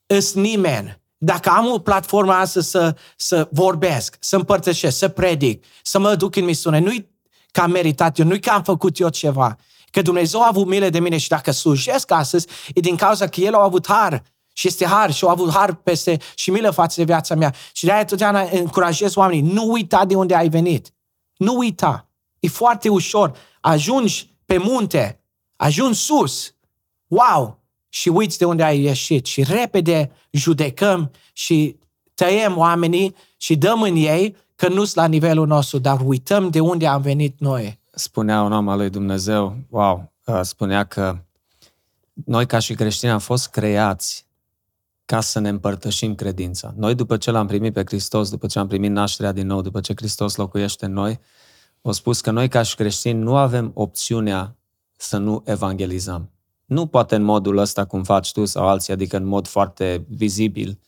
îs nimeni. Dacă am o platformă astăzi să, să vorbesc, să împărtășesc, să predic, să mă duc în misiune, nu-i că am meritat eu, nu-i că am făcut eu ceva, că Dumnezeu a avut milă de mine și dacă slujesc astăzi, e din cauza că El a avut har și este har și a avut har peste și milă față de viața mea. Și de-aia totdeauna încurajez oamenii, nu uita de unde ai venit. Nu uita. E foarte ușor. Ajungi pe munte, ajungi sus. Wow! Și uiți de unde ai ieșit. Și repede judecăm și tăiem oamenii și dăm în ei că nu sunt la nivelul nostru, dar uităm de unde am venit noi. Spunea un om al lui Dumnezeu, wow, uh, spunea că noi ca și creștini am fost creați ca să ne împărtășim credința. Noi după ce l-am primit pe Hristos, după ce am primit nașterea din nou, după ce Hristos locuiește în noi, au spus că noi ca și creștini nu avem opțiunea să nu evangelizăm. Nu poate în modul ăsta cum faci tu sau alții, adică în mod foarte vizibil,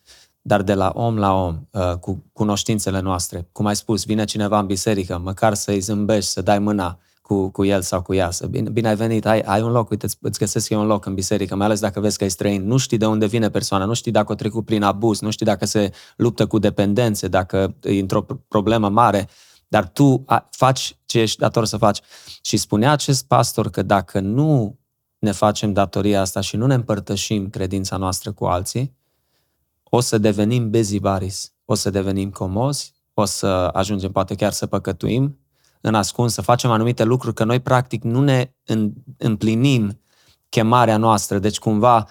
dar de la om la om, uh, cu cunoștințele noastre. Cum ai spus, vine cineva în biserică, măcar să-i zâmbești, să dai mâna cu, cu el sau cu ea. Să, bine, bine ai venit, ai, ai un loc, uite, îți- îți găsesc eu un loc în biserică, mai ales dacă vezi că e străin. Nu știi de unde vine persoana, nu știi dacă o trecut prin abuz, nu știi dacă se luptă cu dependențe, dacă e într-o problemă mare, dar tu a, faci ce ești dator să faci. Și spunea acest pastor că dacă nu ne facem datoria asta și nu ne împărtășim credința noastră cu alții, o să devenim bezibaris, o să devenim comozi, o să ajungem poate chiar să păcătuim în ascuns, să facem anumite lucruri că noi practic nu ne în- împlinim chemarea noastră. Deci cumva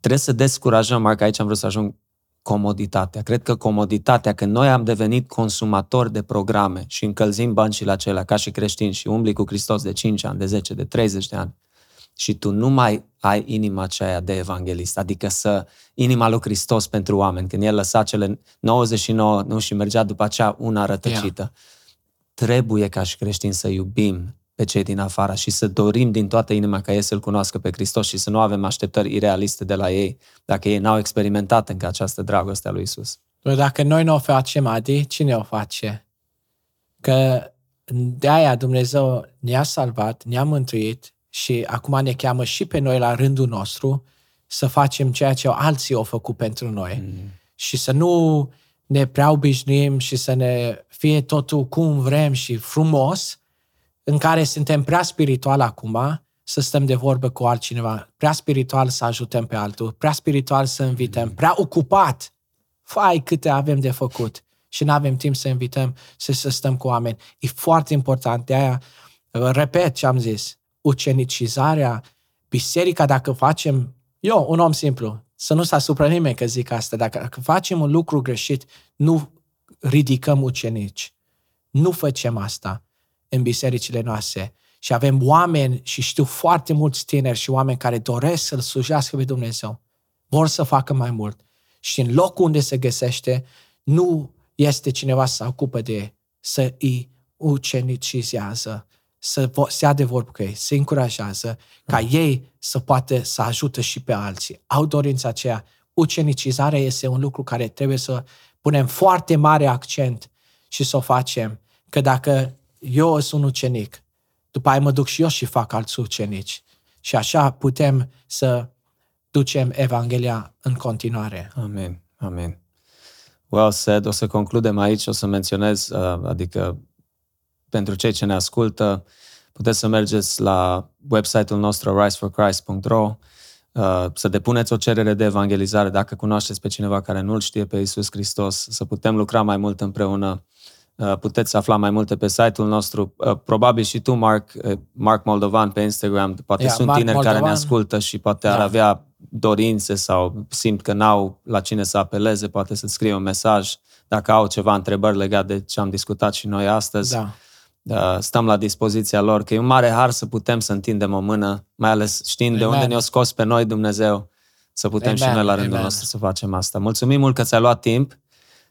trebuie să descurajăm, Marc, aici am vrut să ajung, comoditatea. Cred că comoditatea, când noi am devenit consumatori de programe și încălzim băncile acelea ca și creștini și umbli cu Hristos de 5 ani, de 10, de 30 de ani, și tu nu mai ai inima aceea de evanghelist, adică să inima lui Hristos pentru oameni, când el lăsa cele 99 nu, și mergea după aceea una rătăcită. Yeah. Trebuie ca și creștini să iubim pe cei din afară și să dorim din toată inima ca ei să-L cunoască pe Hristos și să nu avem așteptări irealiste de la ei, dacă ei n-au experimentat încă această dragoste a lui Isus. Doar Dacă noi nu o facem, Adi, cine o face? Că de aia Dumnezeu ne-a salvat, ne-a mântuit și acum ne cheamă și pe noi la rândul nostru să facem ceea ce alții au făcut pentru noi. Mm. Și să nu ne prea obișnuim și să ne fie totul cum vrem și frumos, în care suntem prea spiritual acum, să stăm de vorbă cu altcineva, prea spiritual să ajutăm pe altul, prea spiritual să invităm, prea ocupat. Fai câte avem de făcut și nu avem timp să invităm, să, să stăm cu oameni. E foarte important. De aia, repet ce am zis, ucenicizarea biserica, dacă facem, eu, un om simplu, să nu se asupra nimeni că zic asta, dacă, dacă facem un lucru greșit, nu ridicăm ucenici. Nu facem asta în bisericile noastre. Și avem oameni, și știu foarte mulți tineri și oameni care doresc să-L slujească pe Dumnezeu. Vor să facă mai mult. Și în locul unde se găsește, nu este cineva să se ocupă de să îi ucenicizează, să se de vorbă cu ei, să încurajează, ca mm. ei să poată să ajute și pe alții. Au dorința aceea. Ucenicizarea este un lucru care trebuie să punem foarte mare accent și să o facem. Că dacă eu sunt un ucenic, după aia mă duc și eu și fac alți ucenici. Și așa putem să ducem Evanghelia în continuare. Amin. Amin. Well said. O să concludem aici, o să menționez, uh, adică pentru cei ce ne ascultă, puteți să mergeți la website-ul nostru riseforchrist.ro uh, să depuneți o cerere de evangelizare dacă cunoașteți pe cineva care nu-L știe pe Iisus Hristos, să putem lucra mai mult împreună. Uh, puteți afla mai multe pe site-ul nostru. Probabil și tu, Mark, Mark Moldovan pe Instagram. Poate yeah, sunt Mark tineri Moldovan. care ne ascultă și poate da. ar avea dorințe sau simt că n-au la cine să apeleze, poate să scrie un mesaj dacă au ceva întrebări legate de ce am discutat și noi astăzi. Da. Da, stăm la dispoziția lor, că e un mare har să putem să întindem o mână, mai ales știind Amen. de unde ne-a scos pe noi Dumnezeu, să putem Amen. și noi la rândul Amen. nostru să facem asta. Mulțumim mult că ți-ai luat timp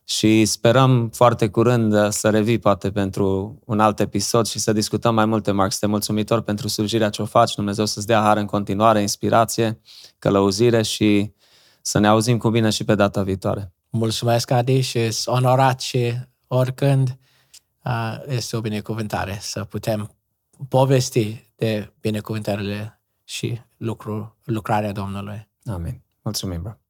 și sperăm foarte curând uh, să revii poate pentru un alt episod și să discutăm mai multe, Marc. Suntem mulțumitor pentru slujirea ce o faci. Dumnezeu să-ți dea har în continuare, inspirație, călăuzire și să ne auzim cu bine și pe data viitoare. Mulțumesc, Adi, și onorat și oricând este o binecuvântare să putem povesti de binecuvântările și lucru, lucrarea Domnului. Amin. Mulțumim, bro.